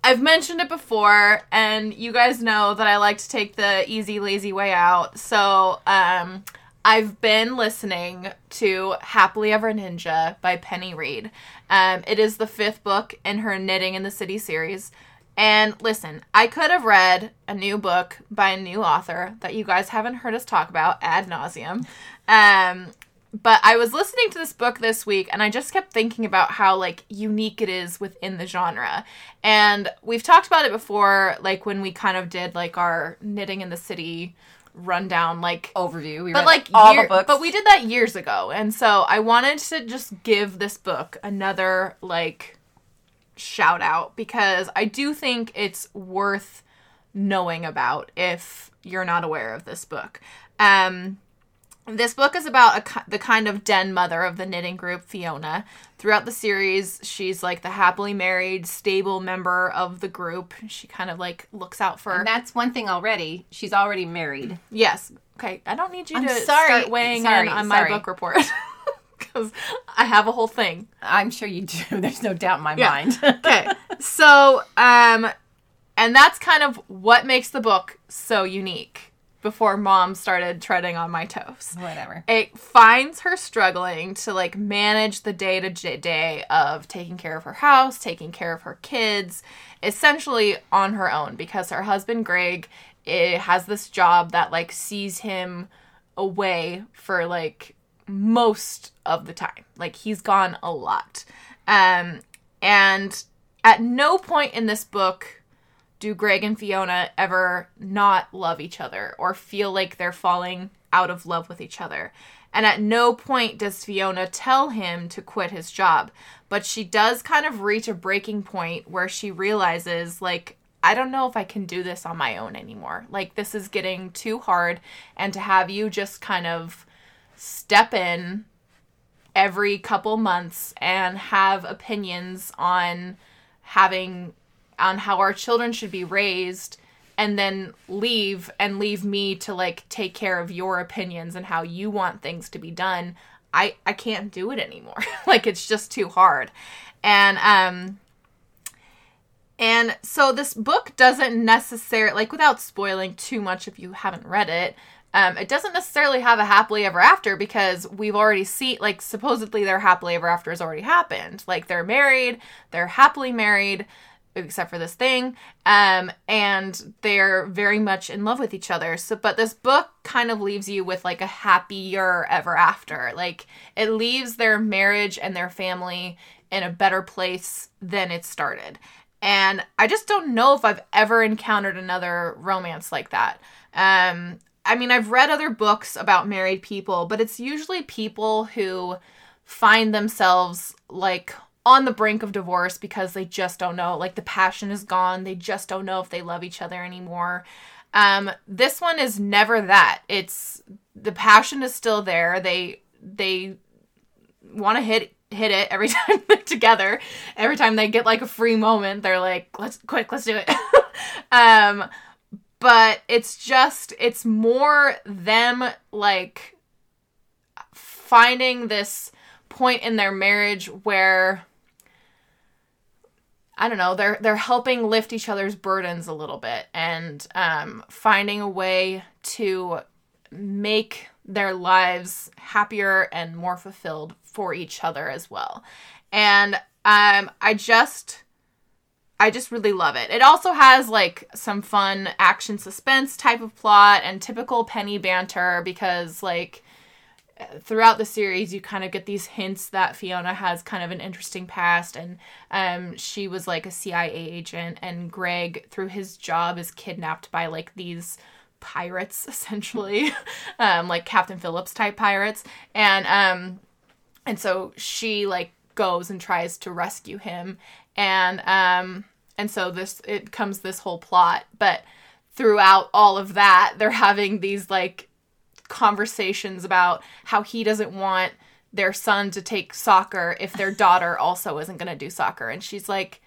S2: I've mentioned it before, and you guys know that I like to take the easy, lazy way out. So, um, I've been listening to Happily Ever Ninja by Penny Reid. Um, it is the fifth book in her Knitting in the City series. And listen, I could have read a new book by a new author that you guys haven't heard us talk about ad nauseum. Um, but I was listening to this book this week and I just kept thinking about how like unique it is within the genre. And we've talked about it before, like when we kind of did like our knitting in the city rundown, like
S3: Overview. We
S2: but like
S3: all
S2: year-
S3: the books.
S2: but we did that years ago and so i wanted to just give this book another like shout out because i do think it's worth knowing about if you're not aware of this book um this book is about a, the kind of den mother of the knitting group Fiona. Throughout the series, she's like the happily married, stable member of the group. She kind of like looks out for
S3: And that's one thing already. She's already married.
S2: Yes. Okay. I don't need you
S3: I'm
S2: to
S3: sorry.
S2: start weighing
S3: Sorry,
S2: in on my book report because I have a whole thing.
S3: I'm sure you do. There's no doubt in my
S2: Yeah.
S3: mind.
S2: Okay. so, um, and that's kind of what makes the book so unique. Before mom started treading on my toes,
S3: Whatever.
S2: it finds her struggling to like manage the day to day of taking care of her house, taking care of her kids, essentially on her own because her husband Greg eh, has this job that like sees him away for like most of the time. Like he's gone a lot. Um and at no point in this book do Greg and Fiona ever not love each other or feel like they're falling out of love with each other. And at no point does Fiona tell him to quit his job, but she does kind of reach a breaking point where she realizes, like, I don't know if I can do this on my own anymore. Like, this is getting too hard, and to have you just kind of step in every couple months and have opinions on having on how our children should be raised and then leave and leave me to like take care of your opinions and how you want things to be done. I i can't do it anymore. Like it's just too hard. And um and so this book doesn't necessarily like without spoiling too much if you haven't read it um, it doesn't necessarily have a happily ever after because we've already seen like supposedly their happily ever after has already happened. Like they're married they're happily married except for this thing um and they're very much in love with each other. So but this book kind of leaves you with like a happier ever after. Like it leaves their marriage and their family in a better place than it started. And i just don't know if i've ever encountered another romance like that. Um i mean i've read other books about married people but it's usually people who find themselves like on the brink of divorce because they just don't know. Like the passion is gone. They just don't know if they love each other anymore. Um this one is never that. It's the passion is still there. They they want to hit hit it every time they're together. Every time they get like a free moment they're like let's quick let's do it. Um but it's just it's more them like finding this point in their marriage where I don't know, they're they're helping lift each other's burdens a little bit and um, finding a way to make their lives happier and more fulfilled for each other as well. And Um, I just, I just really love it. It also has like some fun action suspense type of plot and typical Penny banter because like throughout the series you kind of get these hints that Fiona has kind of an interesting past and um she was like a CIA agent and Greg through his job is kidnapped by like these pirates essentially um like Captain Phillips type pirates. And um and so she like goes and tries to rescue him. And um and so this it comes this whole plot. But throughout all of that they're having these like conversations about how he doesn't want their son to take soccer if their daughter also isn't going to do soccer. And she's like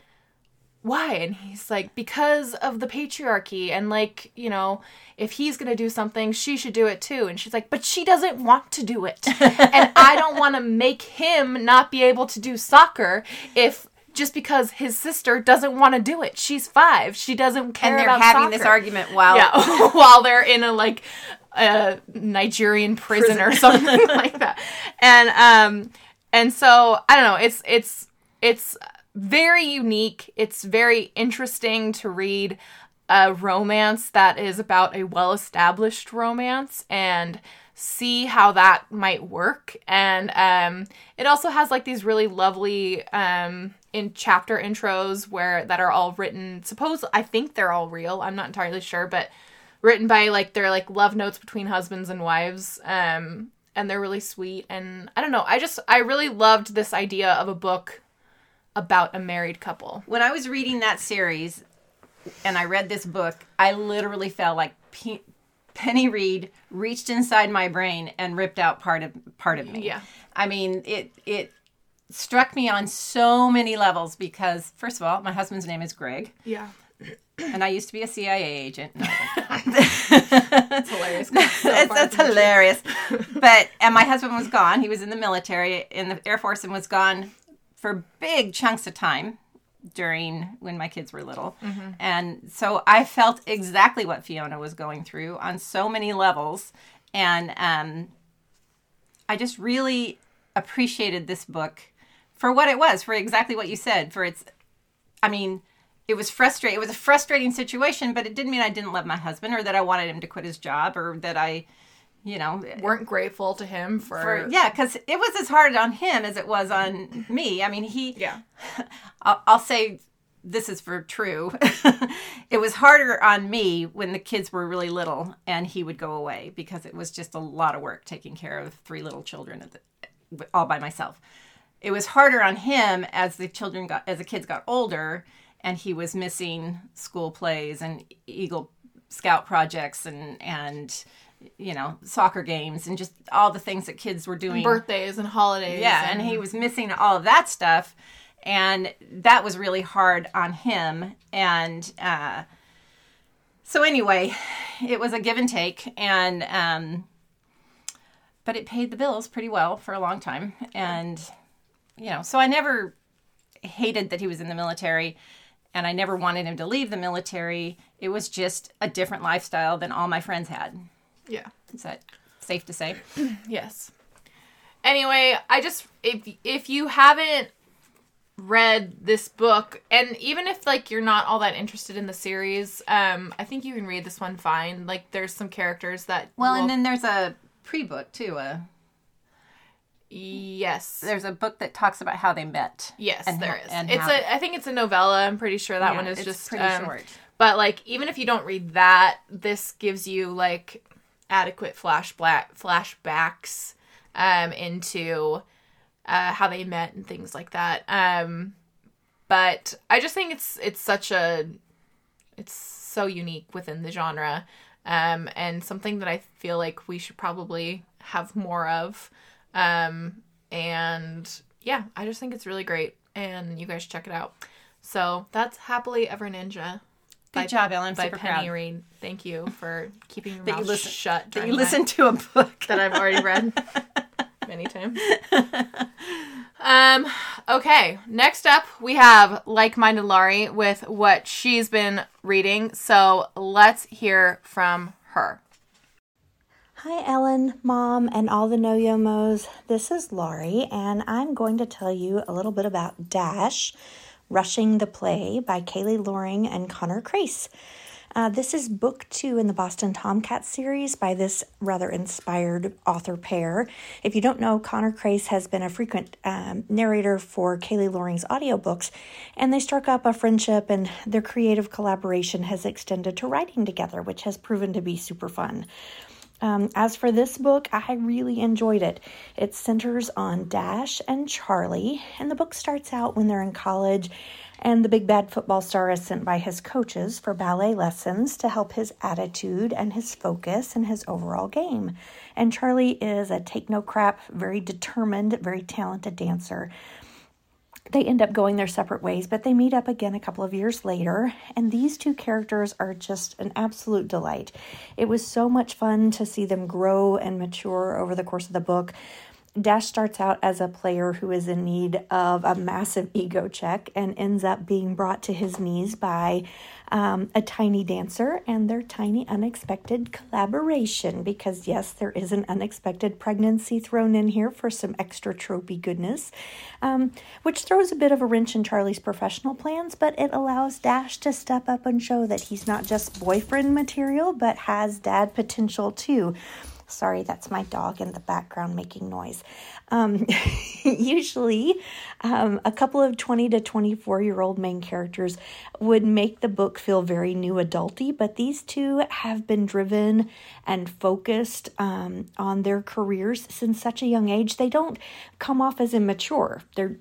S2: why? And he's like because of the patriarchy. And like you know if he's going to do something she should do it too. And she's like but she doesn't want to do it. And i don't want to make him not be able to do soccer if just because his sister doesn't want to do it she's five she doesn't care
S3: and they're
S2: about
S3: having this argument while
S2: yeah while they're in a like a Nigerian prison, or something like that. And um and so I don't know, it's it's it's very unique. It's very interesting to read a romance that is about a well-established romance and see how that might work. And um it also has like these really lovely um in chapter intros where that are all written suppose i think they're all real i'm not entirely sure but written by like they're like love notes between husbands and wives um and they're really sweet and i don't know i just i really loved this idea of a book about a married couple.
S3: When I was reading that series and I read this book, I literally felt like Penny Reid reached inside my brain and ripped out part of part of me.
S2: Yeah.
S3: I mean, it it struck me on so many levels because first of all, my husband's name is Greg,
S2: yeah
S3: and I used to be a CIA agent. No,
S2: it's hilarious
S3: it's, that's hilarious. But and my husband was gone. He was in the military in the Air Force and was gone for big chunks of time during when my kids were little. And so I felt exactly what Fiona was going through on so many levels and um I just really appreciated this book for what it was, for exactly what you said, for its I mean, it was frustrating. It was a frustrating situation, but it didn't mean I didn't love my husband or that I wanted him to quit his job or that I, you know,
S2: weren't grateful to him for,
S3: for yeah, because it was as hard on him as it was on me. I mean, he,
S2: yeah
S3: I'll, I'll say this is for true. it was harder on me when the kids were really little and he would go away because it was just a lot of work taking care of three little children at the, all by myself. It was harder on him as the children got as the kids got older and he was missing school plays and Eagle Scout projects and and you know soccer games and just all the things that kids were doing.
S2: Birthdays and holidays
S3: yeah and he was missing all of that stuff and that was really hard on him and uh, so anyway it was a give and take and um, but it paid the bills pretty well for a long time and you know so i never hated that he was in the military and i never wanted him to leave the military. It was just a different lifestyle than all my friends had
S2: yeah
S3: is that safe to say
S2: Yes. Anyway, I just if if you haven't read this book and even if like you're not all that interested in the series, um I think you can read this one fine. Like there's some characters that
S3: well
S2: will-
S3: and then there's a pre-book too uh,
S2: yes.
S3: there's a book that talks about how they met
S2: Yes,
S3: and
S2: there is.
S3: and
S2: it's a I think it's a novella. I'm pretty sure that
S3: Yeah,
S2: one is just
S3: pretty
S2: um,
S3: short.
S2: But like even if you don't read that, this gives you like adequate flashback flashbacks um into uh how they met and things like that. Um but I just think it's it's such a it's so unique within the genre um and something that I feel like we should probably have more of. Um and yeah, I just think it's really great and you guys check it out. So that's Happily Ever Ninja.
S3: Good job, Ellen. I'm
S2: by
S3: super
S2: Penny
S3: proud.
S2: Reid. Thank you for keeping your
S3: That you
S2: mouth
S3: listen-
S2: shut.
S3: that you
S2: my-
S3: listen to a book
S2: that I've already read many times. Um. Okay. Next up, we have like-minded Laurie with what she's been reading. So let's hear from her.
S10: Hi, Ellen, Mom, and all the No Yomos. This is Laurie, and I'm going to tell you a little bit about Dash, Rushing the Play by Kayley Loring and Connor Crais. Uh, this is book two in the Boston Tomcat series by this rather inspired author pair. If you don't know, Connor Crais has been a frequent um, narrator for Kayley Loring's audiobooks, and they struck up a friendship, and their creative collaboration has extended to writing together, which has proven to be super fun. Um, as for this book, I really enjoyed it. It centers on Dash and Charlie, and the book starts out when they're in college and the big bad football star is sent by his coaches for ballet lessons to help his attitude and his focus and his overall game. And Charlie is a take no crap, very determined, very talented dancer. They end up going their separate ways, but they meet up again a couple of years later, and these two characters are just an absolute delight. It was so much fun to see them grow and mature over the course of the book. Dash starts out as a player who is in need of a massive ego check and ends up being brought to his knees by um, a tiny dancer and their tiny unexpected collaboration. Because, yes, there is an unexpected pregnancy thrown in here for some extra tropey goodness, um, which throws a bit of a wrench in Charlie's professional plans, but it allows Dash to step up and show that he's not just boyfriend material, but has dad potential too. Sorry, that's my dog in the background making noise. Um, usually, um, a couple of 20 to 24 year old main characters would make the book feel very new adulty, but these two have been driven and focused um, on their careers since such a young age. They don't come off as immature. They're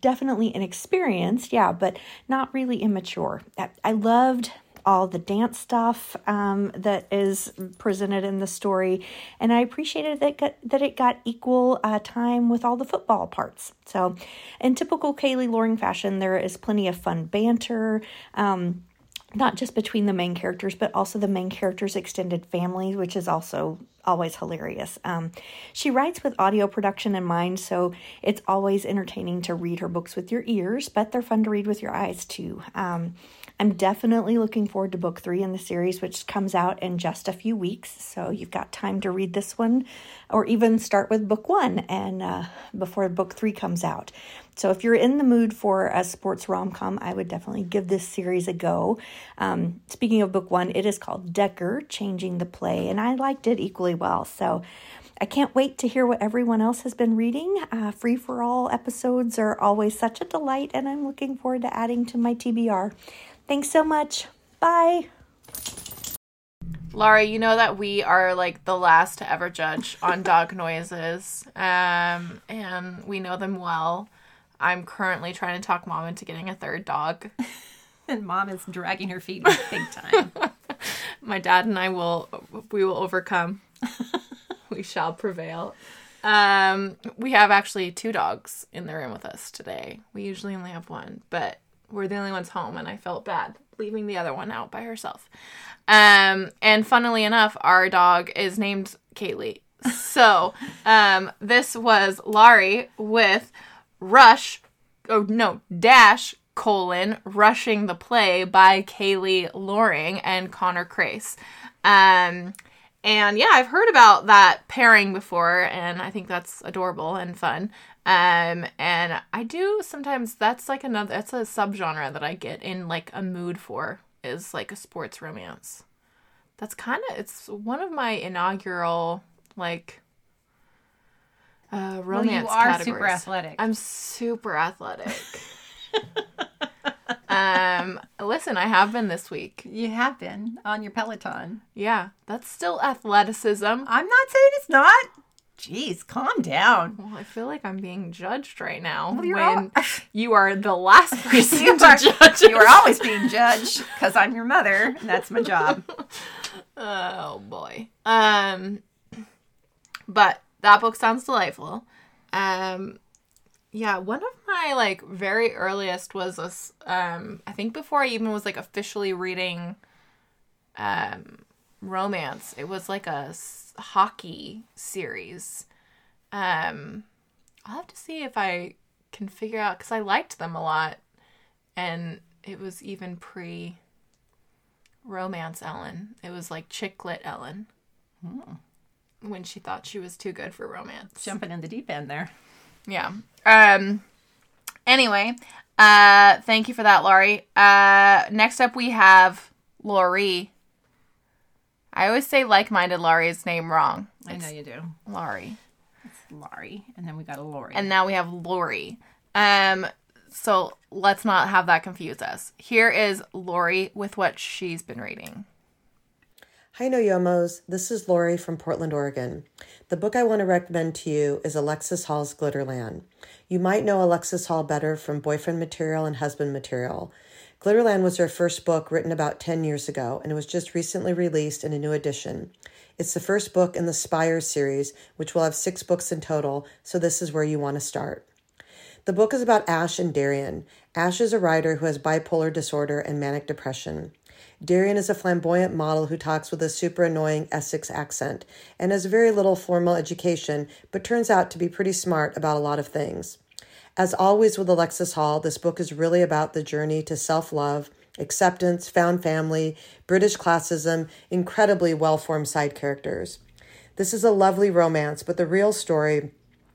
S10: definitely inexperienced, yeah, but not really immature. I loved all the dance stuff um, that is presented in the story, and I appreciated that got, that it got equal uh, time with all the football parts. So, in typical Kayley Loring fashion, there is plenty of fun banter. Um, not just between the main characters, but also the main characters' extended family, which is also always hilarious. Um, she writes with audio production in mind, so it's always entertaining to read her books with your ears, but they're fun to read with your eyes too. Um, I'm definitely looking forward to book three in the series, which comes out in just a few weeks. So you've got time to read this one, or even start with book one and uh, before book three comes out. So if you're in the mood for a sports rom com, I would definitely give this series a go. Um, speaking of book one, it is called Decker Changing the Play, and I liked it equally well. So I can't wait to hear what everyone else has been reading. Uh, free for all episodes are always such a delight, and I'm looking forward to adding to my TBR. Thanks so much. Bye.
S2: Laura, you know that we are like the last to ever judge on dog noises, um, and we know them well. I'm currently trying to talk mom into getting a third dog.
S3: and mom is dragging her feet big time.
S2: My dad and I will we will overcome. we shall prevail. Um, we have actually two dogs in the room with us today. We usually only have one, but we're the only ones home and I felt bad leaving the other one out by herself. Um, and funnily enough, our dog is named Kaylee. So, um, this was Laurie with Rush, oh no, Dash colon rushing the play by Kayley Loring and Connor Crais. Um, and yeah, I've heard about that pairing before, and I think that's adorable and fun. Um, and I do sometimes that's like another that's a subgenre that I get in like a mood for is like a sports romance. That's kind of it's one of my inaugural like uh romance well, you are categories.
S3: super athletic.
S2: I'm super athletic. um listen, I have been this week.
S3: You have been on your Peloton.
S2: Yeah, that's still athleticism. I'm
S3: not saying it's not. Jeez, calm down.
S2: Well, I feel like I'm being judged right now well, when all... you are the last person you to are, judge.
S3: You are always being judged because I'm your mother, and that's my job.
S2: oh boy. Um, but that book sounds delightful. Um, yeah, one of my like very earliest was a, um, I think before I even was like officially reading, um, romance. It was like a hockey series. Um, I'll have to see if I can figure out because I liked them a lot, and it was even pre romance Ellen. It was like chick lit Ellen. Hmm. when she thought she was too good for romance.
S3: Jumping in the deep end there.
S2: Yeah. Um. Anyway, uh, thank you for that, Laurie. Uh, next up we have Laurie. I always say like-minded Laurie's name wrong.
S3: I know you do.
S2: Laurie.
S3: Laurie. And then we got a Lori.
S2: And now we have Lori. Um, so let's not have that confuse us. Here is Lori with what she's been reading.
S11: Hi, No Yomos. This is Lori from Portland, Oregon. The book I want to recommend to you is Alexis Hall's Glitterland. You might know Alexis Hall better from Boyfriend Material and Husband Material. Glitterland was her first book written about 10 years ago, and it was just recently released in a new edition. It's the first book in the Spire series, which will have six books in total, so this is where you want to start. The book is about Ash and Darian. Ash is a writer who has bipolar disorder and manic depression. Darian is a flamboyant model who talks with a super annoying Essex accent and has very little formal education, but turns out to be pretty smart about a lot of things. As always with Alexis Hall, this book is really about the journey to self love, acceptance, found family, British classism, incredibly well formed side characters. This is a lovely romance, but the real story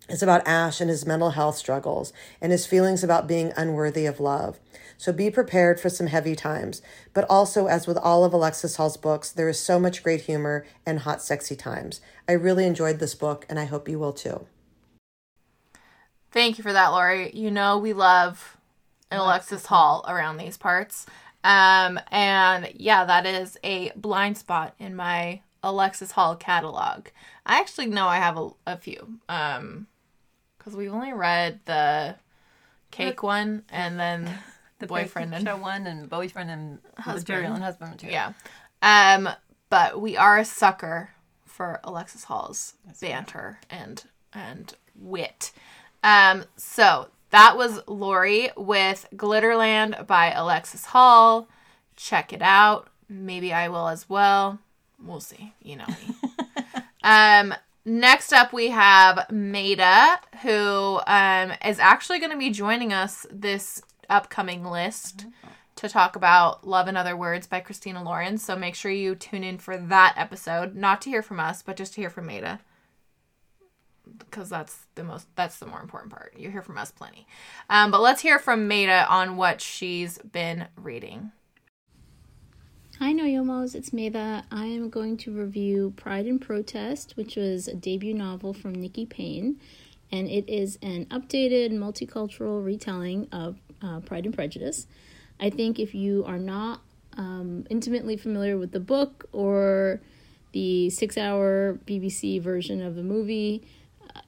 S11: is about Ash and his mental health struggles and his feelings about being unworthy of love. So be prepared for some heavy times. But also, as with all of Alexis Hall's books, there is so much great humor and hot, sexy times. I really enjoyed this book, and I hope you will too.
S2: Thank you for that, Lori. You know we love an Alexis Hall around these parts. Um, and yeah, that is a blind spot in my Alexis Hall catalog. I actually know I have a, a few. Um, because we've only read the cake one and then
S3: the
S2: boyfriend and
S3: show one and boyfriend and
S2: Husband.
S3: material and husband material.
S2: yeah. Um, but we are a sucker for Alexis Hall's banter and and wit. Um, so that was Lori with Glitterland by Alexis Hall. Check it out. Maybe I will as well. We'll see. You know me. um, next up we have Maida, who um, is actually going to be joining us this upcoming list to talk about Love and Other Words by Christina Lauren. So make sure you tune in for that episode, not to hear from us, but just to hear from Maida. Because that's the most that's the more important part. You hear from us plenty. Um, but let's hear from Maida on what she's been reading.
S12: Hi, No Yomos. It's Maida. I am going to review Pride and Protest, which was a debut novel from Nikki Payne, and it is an updated multicultural retelling of uh, Pride and Prejudice. I think if you are not um, intimately familiar with the book or the six hour BBC version of the movie,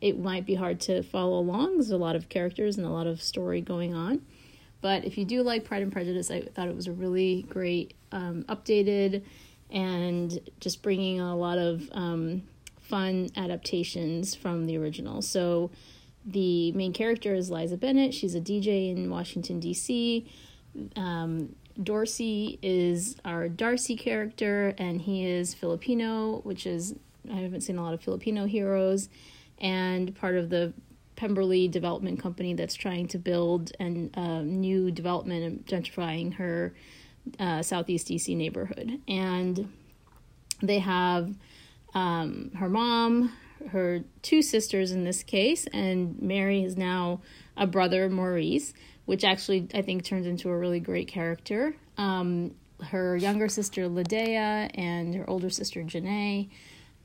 S12: it might be hard to follow along. There's a lot of characters and a lot of story going on. But if you do like Pride and Prejudice, I thought it was a really great, um, updated, and just bringing a lot of um, fun adaptations from the original. So the main character is Liza Bennett. She's a DJ in Washington, D.C. Um, Dorsey is our Darcy character, and he is Filipino, which is, I haven't seen a lot of Filipino heroes, and part of the Pemberley Development Company that's trying to build a uh, new development and gentrifying her uh, Southeast DC neighborhood. And they have um, her mom, her two sisters in this case, and Mary is now a brother, Maurice, which actually I think turns into a really great character. Um, her younger sister, Ladea, and her older sister, Janae.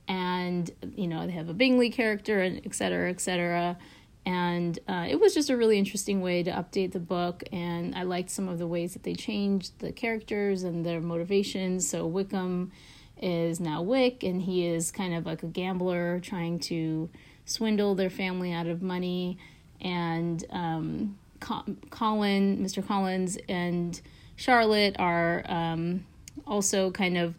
S12: And, you know, they have a Bingley character, and et cetera, et cetera. And uh, it was just a really interesting way to update the book and i liked some of the ways that they changed the characters and their motivations. So wickham is now wick and he is kind of like a gambler trying to swindle their family out of money. And um, colin mr collins and charlotte are um, also kind of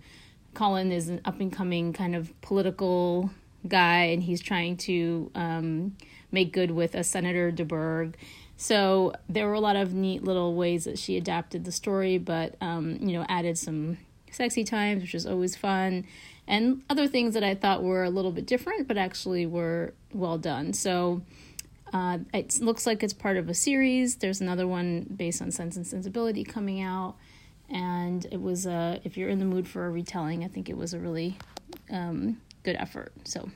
S12: colin is an up and coming kind of political guy and he's trying to um, make good with a Senator de Burgh. So there were a lot of neat little ways that she adapted the story, but um, you know, added some sexy times, which is always fun, and other things that I thought were a little bit different, but actually were well done. So uh, it looks like it's part of a series. There's another one based on Sense and Sensibility coming out, and it was a. If you're in the mood for a retelling, I think it was a really um, good effort. So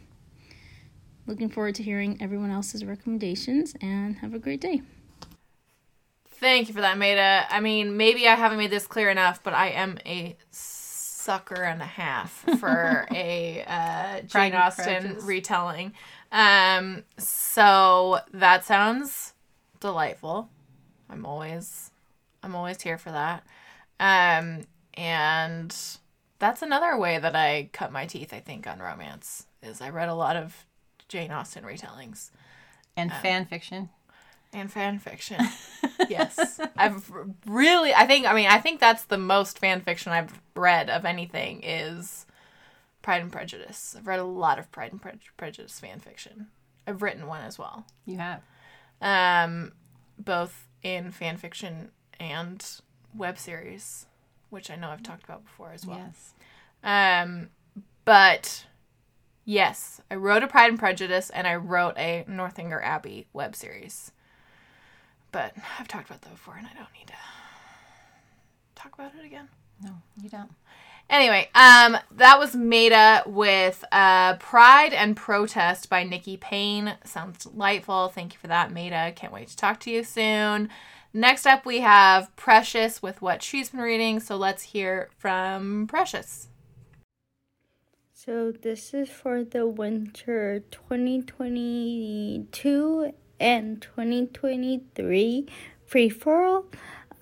S12: looking forward to hearing everyone else's recommendations and have a great day.
S2: Thank you for that, Maida. I mean, maybe I haven't made this clear enough, but I am a sucker and a half for a uh, Jane
S3: Pride
S2: Austen retelling. Um, so that sounds delightful. I'm always, I'm always here for that. Um, and that's another way that I cut my teeth. I think on romance is I read a lot of Jane Austen retellings
S3: And fan fiction.
S2: and fan fiction. yes. I've really I think I mean I think that's the most fan fiction I've read of anything is Pride and Prejudice. I've read a lot of Pride and Pre- Prejudice fan fiction. I've written one as well.
S3: You have.
S2: Um both in fan fiction and web series, which I know I've talked about before as well.
S3: Yes.
S2: Um, but yes, I wrote a Pride and Prejudice and I wrote a Northanger Abbey web series. But I've talked about that before and I don't need to talk about it again.
S3: No, you don't.
S2: Anyway, um, that was Maida with uh, Pride and Protest by Nikki Payne. Sounds delightful. Thank you for that, Maida. Can't wait to talk to you soon. Next up, we have Precious with what she's been reading. So let's hear from Precious.
S13: So this is for the winter 2022 and 2023 free for all.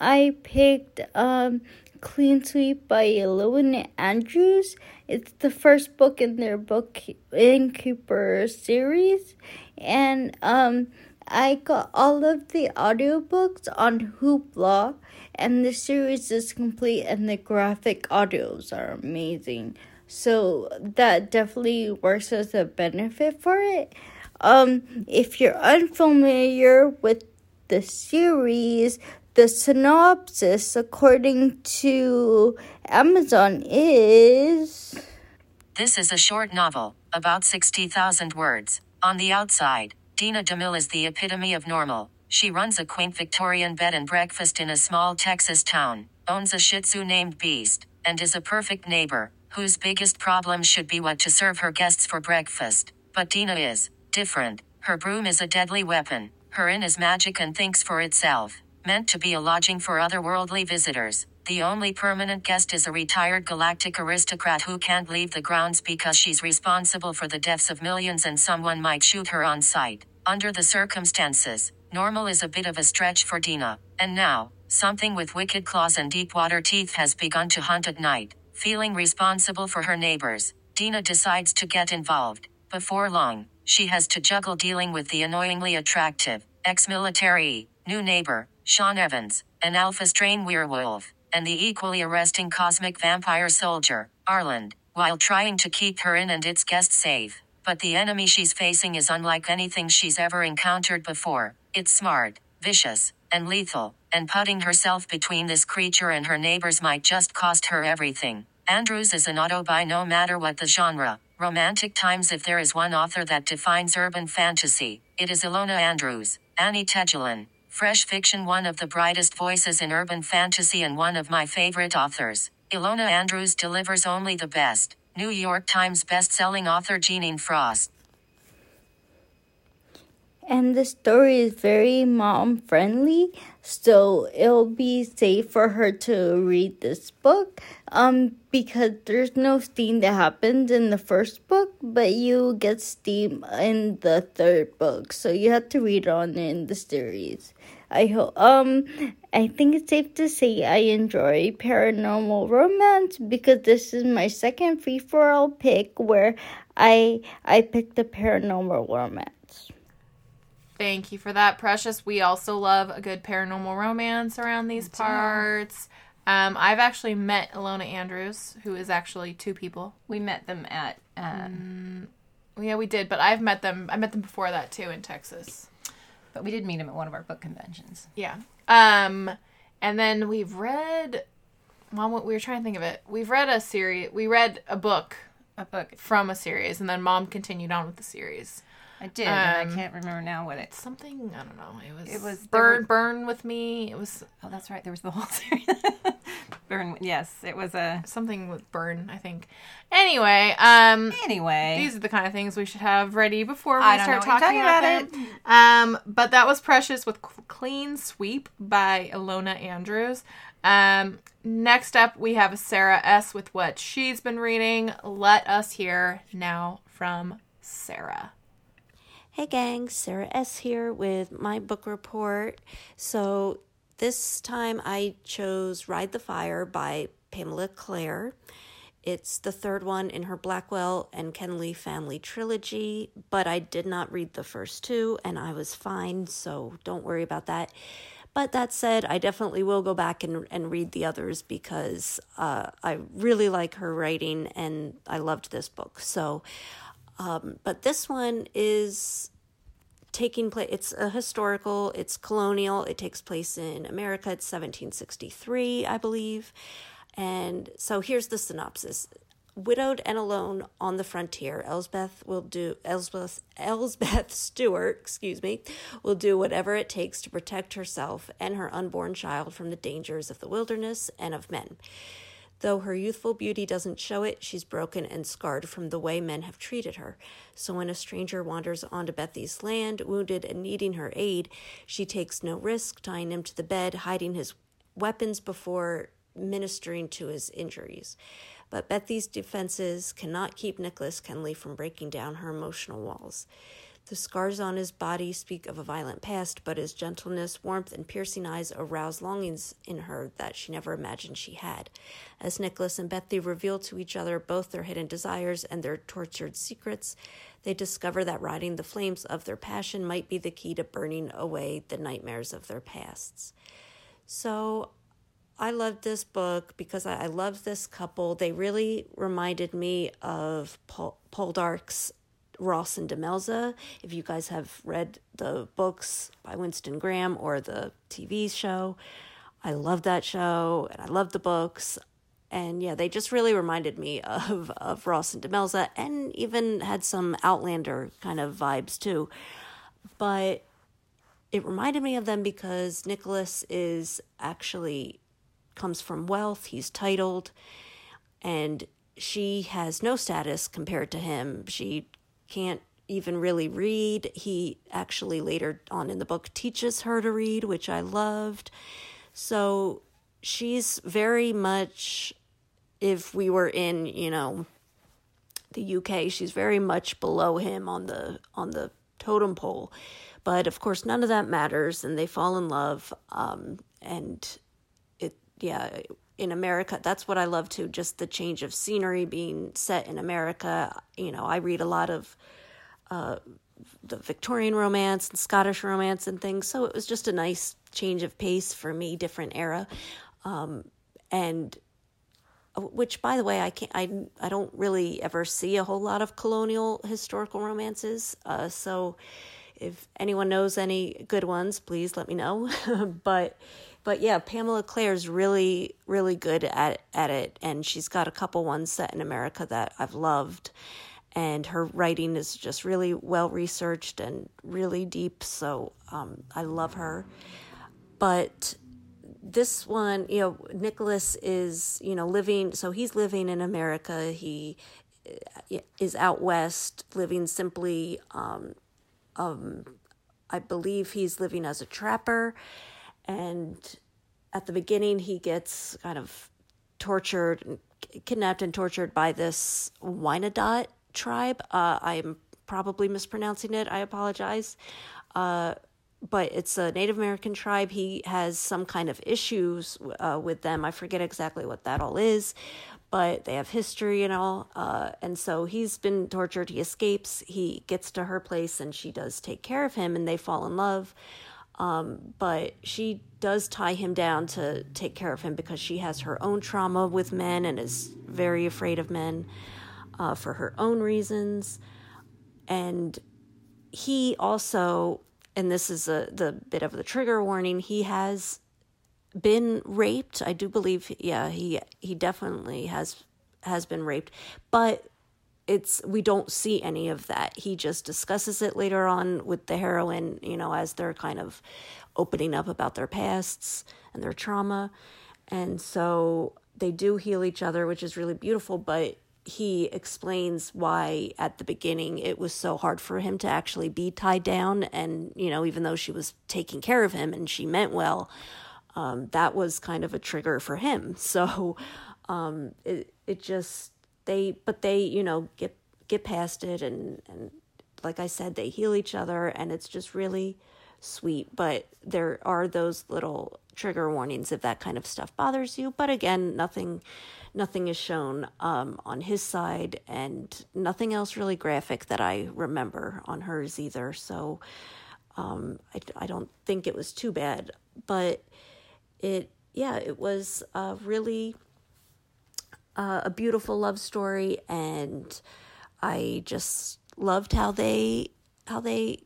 S13: I picked um Clean Sweep by Ilona Andrews. It's the first book in their book Innkeeper series and um I got all of the audiobooks on Hoopla and the series is complete and the graphic audios are amazing. So that definitely works as a benefit for it. Um, if you're unfamiliar with the series, the synopsis, according to Amazon, is.
S14: This is a short novel, about 60,000 words. On the outside, Dina DeMille is the epitome of normal. She runs a quaint Victorian bed and breakfast in a small Texas town, owns a Shih Tzu named Beast, and is a perfect neighbor, whose biggest problem should be what to serve her guests for breakfast. But Dina is different. Her broom is a deadly weapon. Her inn is magic and thinks for itself, meant to be a lodging for otherworldly visitors. The only permanent guest is a retired galactic aristocrat who can't leave the grounds because she's responsible for the deaths of millions and someone might shoot her on sight. Under the circumstances, normal is a bit of a stretch for Dina. And now, something with wicked claws and deep water teeth has begun to hunt at night. Feeling responsible for her neighbors, Dina decides to get involved. Before long, she has to juggle dealing with the annoyingly attractive, ex military, new neighbor, Sean Evans, an alpha strain werewolf, and the equally arresting cosmic vampire soldier, Arland, while trying to keep her in and its guests safe. But the enemy she's facing is unlike anything she's ever encountered before. It's smart, vicious, and lethal, and putting herself between this creature and her neighbors might just cost her everything. Andrews is an auto by no matter what the genre. Romantic Times if there is one author that defines urban fantasy, it is Ilona Andrews. Annie Tegelin. Fresh fiction one of the brightest voices in urban fantasy and one of my favorite authors. Ilona Andrews delivers only the best. New York Times best-selling author Jeaniene Frost.
S13: and the story is very mom friendly so it'll be safe for her to read this book um because there's no steam that happens in the first book but you get steam in the third book. So you have to read on in the series. I hope um i think it's safe to say i enjoy paranormal romance because this is my second free for all pick where i i picked the paranormal romance
S2: Thank you for that, Precious. We also love a good paranormal romance around these parts. Um, I've actually met Ilona Andrews, who is actually two people.
S3: We met them at. Um,
S2: Yeah, we did, but I've met them. I met them before that too in Texas.
S3: but we did meet them at one of our book conventions.
S2: Yeah. Um, and then we've read. Mom, well, we were trying to think of it. We've read a series. We read a book.
S3: A book
S2: from a series, and then Mom continued on with the series.
S3: I did, and
S2: Um,
S3: I can't remember now what it's.
S2: Something I don't know. It was.
S3: It was
S2: burn,
S3: were-
S2: burn with me. It was.
S3: Oh, that's right. There was the whole series. Burn. Yes, it was a
S2: something with burn. I think. Anyway, um,
S3: anyway,
S2: these are the kind of things we should have ready before we start talking
S3: talking
S2: about it. Um, but that was Precious with Clean Sweep by Ilona Andrews. Um, next up, we have Sarah S. with what she's been reading. Let us hear now from Sarah.
S15: Hey gang, Sarah S here with my book report. So this time I chose Ride the Fire by Pamela Clare. It's the third one in her Blakewell and Kenleigh family trilogy, but I did not read the first two and I was fine, so don't worry about that. But that said, I definitely will go back and, and read the others because uh, I really like her writing and I loved this book. So, um, but this one is taking place it's a historical it's colonial it takes place in america it's 1763 i believe. And so here's the synopsis. Widowed and alone on the frontier elsbeth will do elsbeth elsbeth stewart excuse me will do whatever it takes to protect herself and her unborn child from the dangers of the wilderness and of men Though her youthful beauty doesn't show it, she's broken and scarred from the way men have treated her. So when a stranger wanders onto Bethy's land, wounded and needing her aid, she takes no risk, tying him to the bed, hiding his weapons before ministering to his injuries. But Bethy's defenses cannot keep Nicholas Kenleigh from breaking down her emotional walls. The scars on his body speak of a violent past, but his gentleness, warmth, and piercing eyes arouse longings in her that she never imagined she had. As Nicholas and Bethy reveal to each other both their hidden desires and their tortured secrets, they discover that riding the flames of their passion might be the key to burning away the nightmares of their pasts. So, I loved this book because I, love this couple. They really reminded me of Paul, Poldark's Ross and Demelza. If you guys have read the books by Winston Graham or the TV show, I love that show and I love the books. And yeah, they just really reminded me of, of Ross and Demelza and even had some Outlander kind of vibes too. But it reminded me of them because Nicholas is actually comes from wealth, he's titled, and she has no status compared to him. She can't even really read. He actually later on in the book teaches her to read, which I loved. So she's very much, if we were in, you know, the UK, she's very much below him on the on the totem pole. But of course, none of that matters, and they fall in love. Um, and it, yeah, in America. That's what I love too, just the change of scenery being set in America. You know, I read a lot of uh, the Victorian romance and Scottish romance and things, so it was just a nice change of pace for me, different era. Um, and uh, which by the way i can't i, I don't really ever see a whole lot of colonial historical romances uh, so if anyone knows any good ones please let me know but but yeah, Pamela Clare's really, really good at at it, and she's got a couple ones set in America that I've loved, and her writing is just really well researched and really deep. So um, I love her. But this one, you know, Nicholas is you know living. So he's living in America. He uh, is out west, living simply. Um, um, I believe he's living as a trapper and at the beginning he gets kind of tortured kidnapped and tortured by this Wyandot tribe. Uh, i am probably mispronouncing it. I apologize. Uh, but it's a native american tribe. He has some kind of issues uh, with them. I forget exactly what that all is but they have history and all. Uh, and so he's been tortured. He escapes. He gets to her place and she does take care of him and they fall in love um, but she does tie him down to take care of him because she has her own trauma with men and is very afraid of men uh, for her own reasons. And he also, and this is a, the bit of the trigger warning, he has been raped. I do believe, yeah, he he definitely has has been raped, but it's we don't see any of that. He just discusses it later on with the heroine, you know, as they're kind of opening up about their pasts and their trauma. And so they do heal each other, which is really beautiful, but he explains why at the beginning it was so hard for him to actually be tied down and you know even though she was taking care of him and she meant well um, that was kind of a trigger for him so um, it it just they but they you know get get past it and and like I said they heal each other and it's just really sweet. But there are those little trigger warnings if that kind of stuff bothers you. But again nothing nothing is shown um, on his side and nothing else really graphic that I remember on hers either. So um, I, I don't think it was too bad. But it yeah it was uh, really uh, a beautiful love story and I just loved how they how they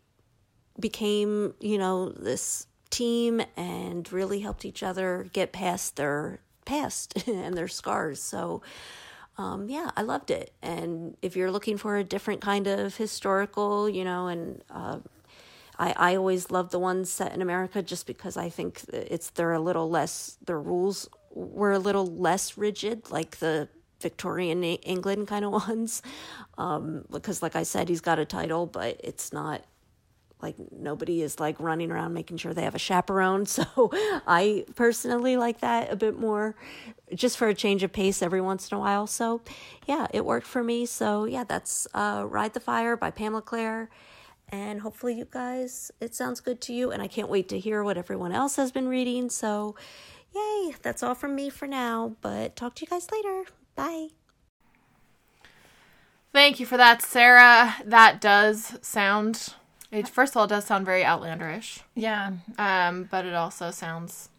S15: became you know this team and really helped each other get past their past and their scars. So um, yeah i loved it. And if you're looking for a different kind of historical you know and uh, I, I always love the ones set in america just because i think it's they're a little less the rules were a little less rigid like the Victorian England kind of ones. Um, because, like I said, he's got a title, but it's not like nobody is like running around making sure they have a chaperone. So I personally like that a bit more just for a change of pace every once in a while. So yeah, it worked for me. So yeah, that's uh, Ride the Fire by Pamela Clare. And hopefully, you guys, it sounds good to you. And I can't wait to hear what everyone else has been reading. So, yay, that's all from me for now. But talk to you guys later. Bye.
S2: Thank you for that, Sarah. That does sound. It first of all it does sound very outlanderish.
S3: Yeah.
S2: Um, but it also sounds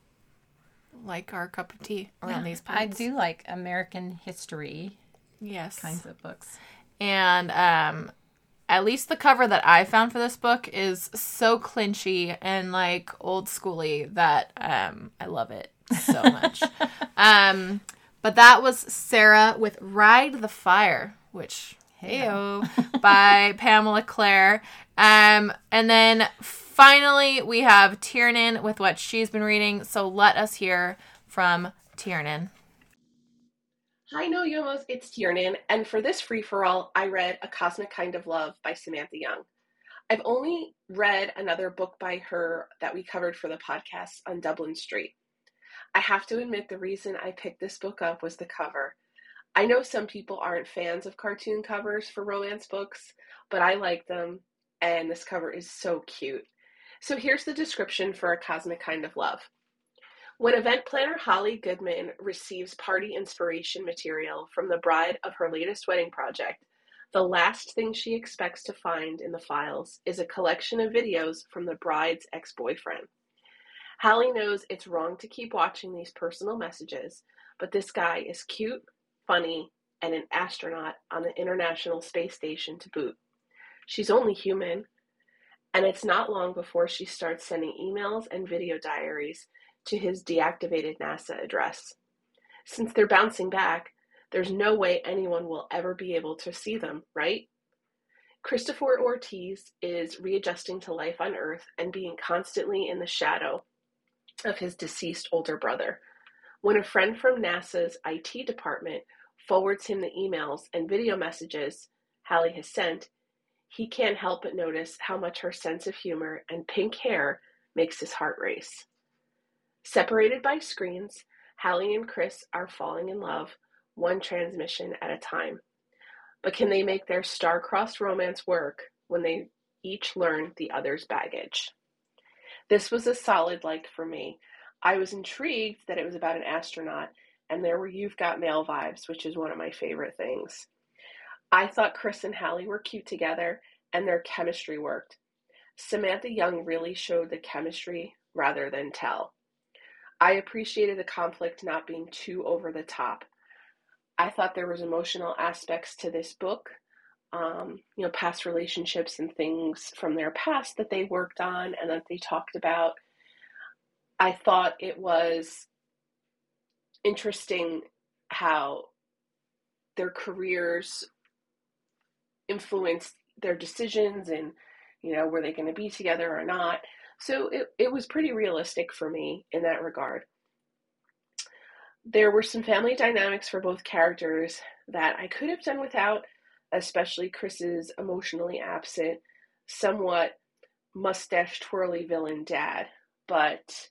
S2: like our cup of tea around
S3: Yeah,
S2: these
S3: I do like American history.
S2: Yes.
S3: Kinds of books.
S2: And um at least the cover that I found for this book is so clinchy and like old schooly that um I love it so much. um but that was Sarah with Ride the Fire, which heyo by Pamela Clare. Um and then finally we have Tiernan with what she's been reading. So let us hear from Tiernan.
S7: Hi, No Yomos, it's Tiernan, and for this free for all, I read A Cosmic Kind of Love by Samantha Young. I've only read another book by her that we covered for the podcast on Dublin Street. I have to admit, the reason I picked this book up was the cover. I know some people aren't fans of cartoon covers for romance books, but I like them, and this cover is so cute. So here's the description for A Cosmic Kind of Love. When event planner Holly Goodman receives party inspiration material from the bride of her latest wedding project, the last thing she expects to find in the files is a collection of videos from the bride's ex boyfriend. Holly knows it's wrong to keep watching these personal messages, but this guy is cute, funny, and an astronaut on the International Space Station to boot. She's only human, and it's not long before she starts sending emails and video diaries to his deactivated NASA address. Since they're bouncing back, there's no way anyone will ever be able to see them, right? Christopher Ortiz is readjusting to life on Earth and being constantly in the shadow of his deceased older brother. When a friend from NASA's IT department forwards him the emails and video messages Hallie has sent, he can't help but notice how much her sense of humor and pink hair makes his heart race. Separated by screens, Hallie and Chris are falling in love, one transmission at a time. But can they make their star-crossed romance work when they each learn the other's baggage? This was a solid like for me. I was intrigued that it was about an astronaut, and there were You've Got Mail vibes, which is one of my favorite things. I thought Chris and Hallie were cute together, and their chemistry worked. Samantha Young really showed the chemistry rather than tell. I appreciated the conflict not being too over the top. I thought there was emotional aspects to this book, um, you know, past relationships and things from their past that they worked on and that they talked about. I thought it was interesting how their careers influenced their decisions and you know were they going to be together or not so it, it was pretty realistic for me in that regard there were some family dynamics for both characters that I could have done without, especially Chris's emotionally absent, somewhat mustache twirly villain dad. But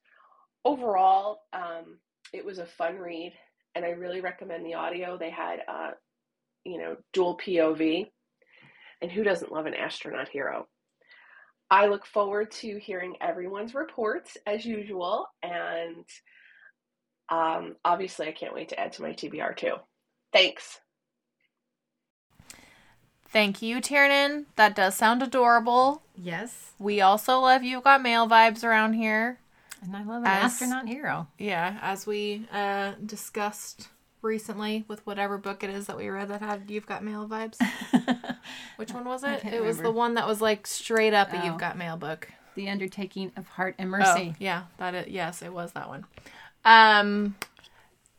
S7: overall, um, it was a fun read, and I really recommend the audio. They had, uh, you know, dual POV, and who doesn't love an astronaut hero? I look forward to hearing everyone's reports as usual, and um, obviously, I can't wait to add to my TBR too. Thanks.
S2: Thank you, Tiernan. That does sound adorable.
S3: Yes.
S2: We also love you've got mail vibes around here.
S3: And I love an as, astronaut hero.
S2: Yeah, as we uh, discussed recently with whatever book it is that we read that had You've Got Mail vibes. Which one was it? It remember. was the one that was like straight up a oh. You've Got Mail book.
S3: The Undertaking of Hart and Mercy.
S2: Oh, yeah, that is, yes, it was that one. Um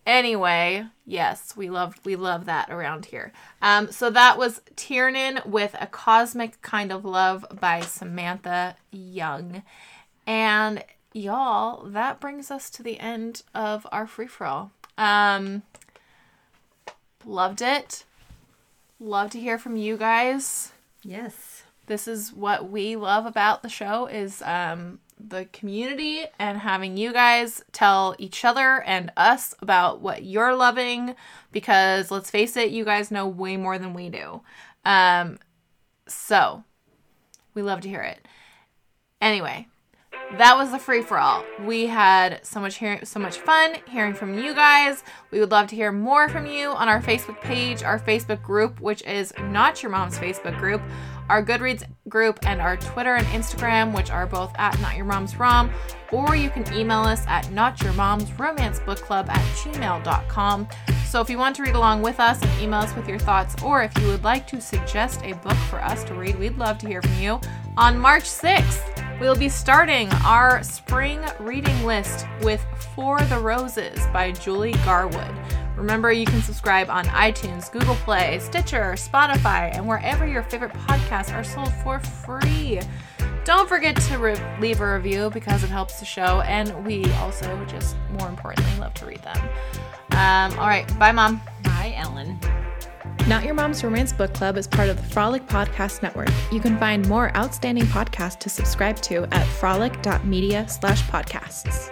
S2: anyway, yes, we love we love that around here. Um so that was Tiernan with a cosmic kind of love by Samantha Young. And y'all, that brings us to the end of our free for all. Um loved it. Love to hear from you guys.
S3: Yes.
S2: This is what we love about the show is um the community and having you guys tell each other and us about what you're loving because let's face it, you guys know way more than we do. Um, so we love to hear it. Anyway, that was the free for all. We had so much hearing, so much fun hearing from you guys. We would love to hear more from you on our Facebook page, our Facebook group, which is not your mom's Facebook group our Goodreads group, and our Twitter and Instagram, which are both at Not Your Mom's Rom, or you can email us at Not Your Mom's Romance Book Club at gmail.com. So if you want to read along with us and email us with your thoughts, or if you would like to suggest a book for us to read, we'd love to hear from you. On March 6th, we'll be starting our spring reading list with For the Roses by Julie Garwood. Remember, you can subscribe on iTunes, Google Play, Stitcher, Spotify, and wherever your favorite podcasts are sold for free. Don't forget to re- leave a review because it helps the show, and we also just more importantly love to read them. Um, all right, bye, Mom.
S3: Bye, Ellen.
S1: Not Your Mom's Romance Book Club is part of the Frolic Podcast Network. You can find more outstanding podcasts to subscribe to at frolic.media slash podcasts.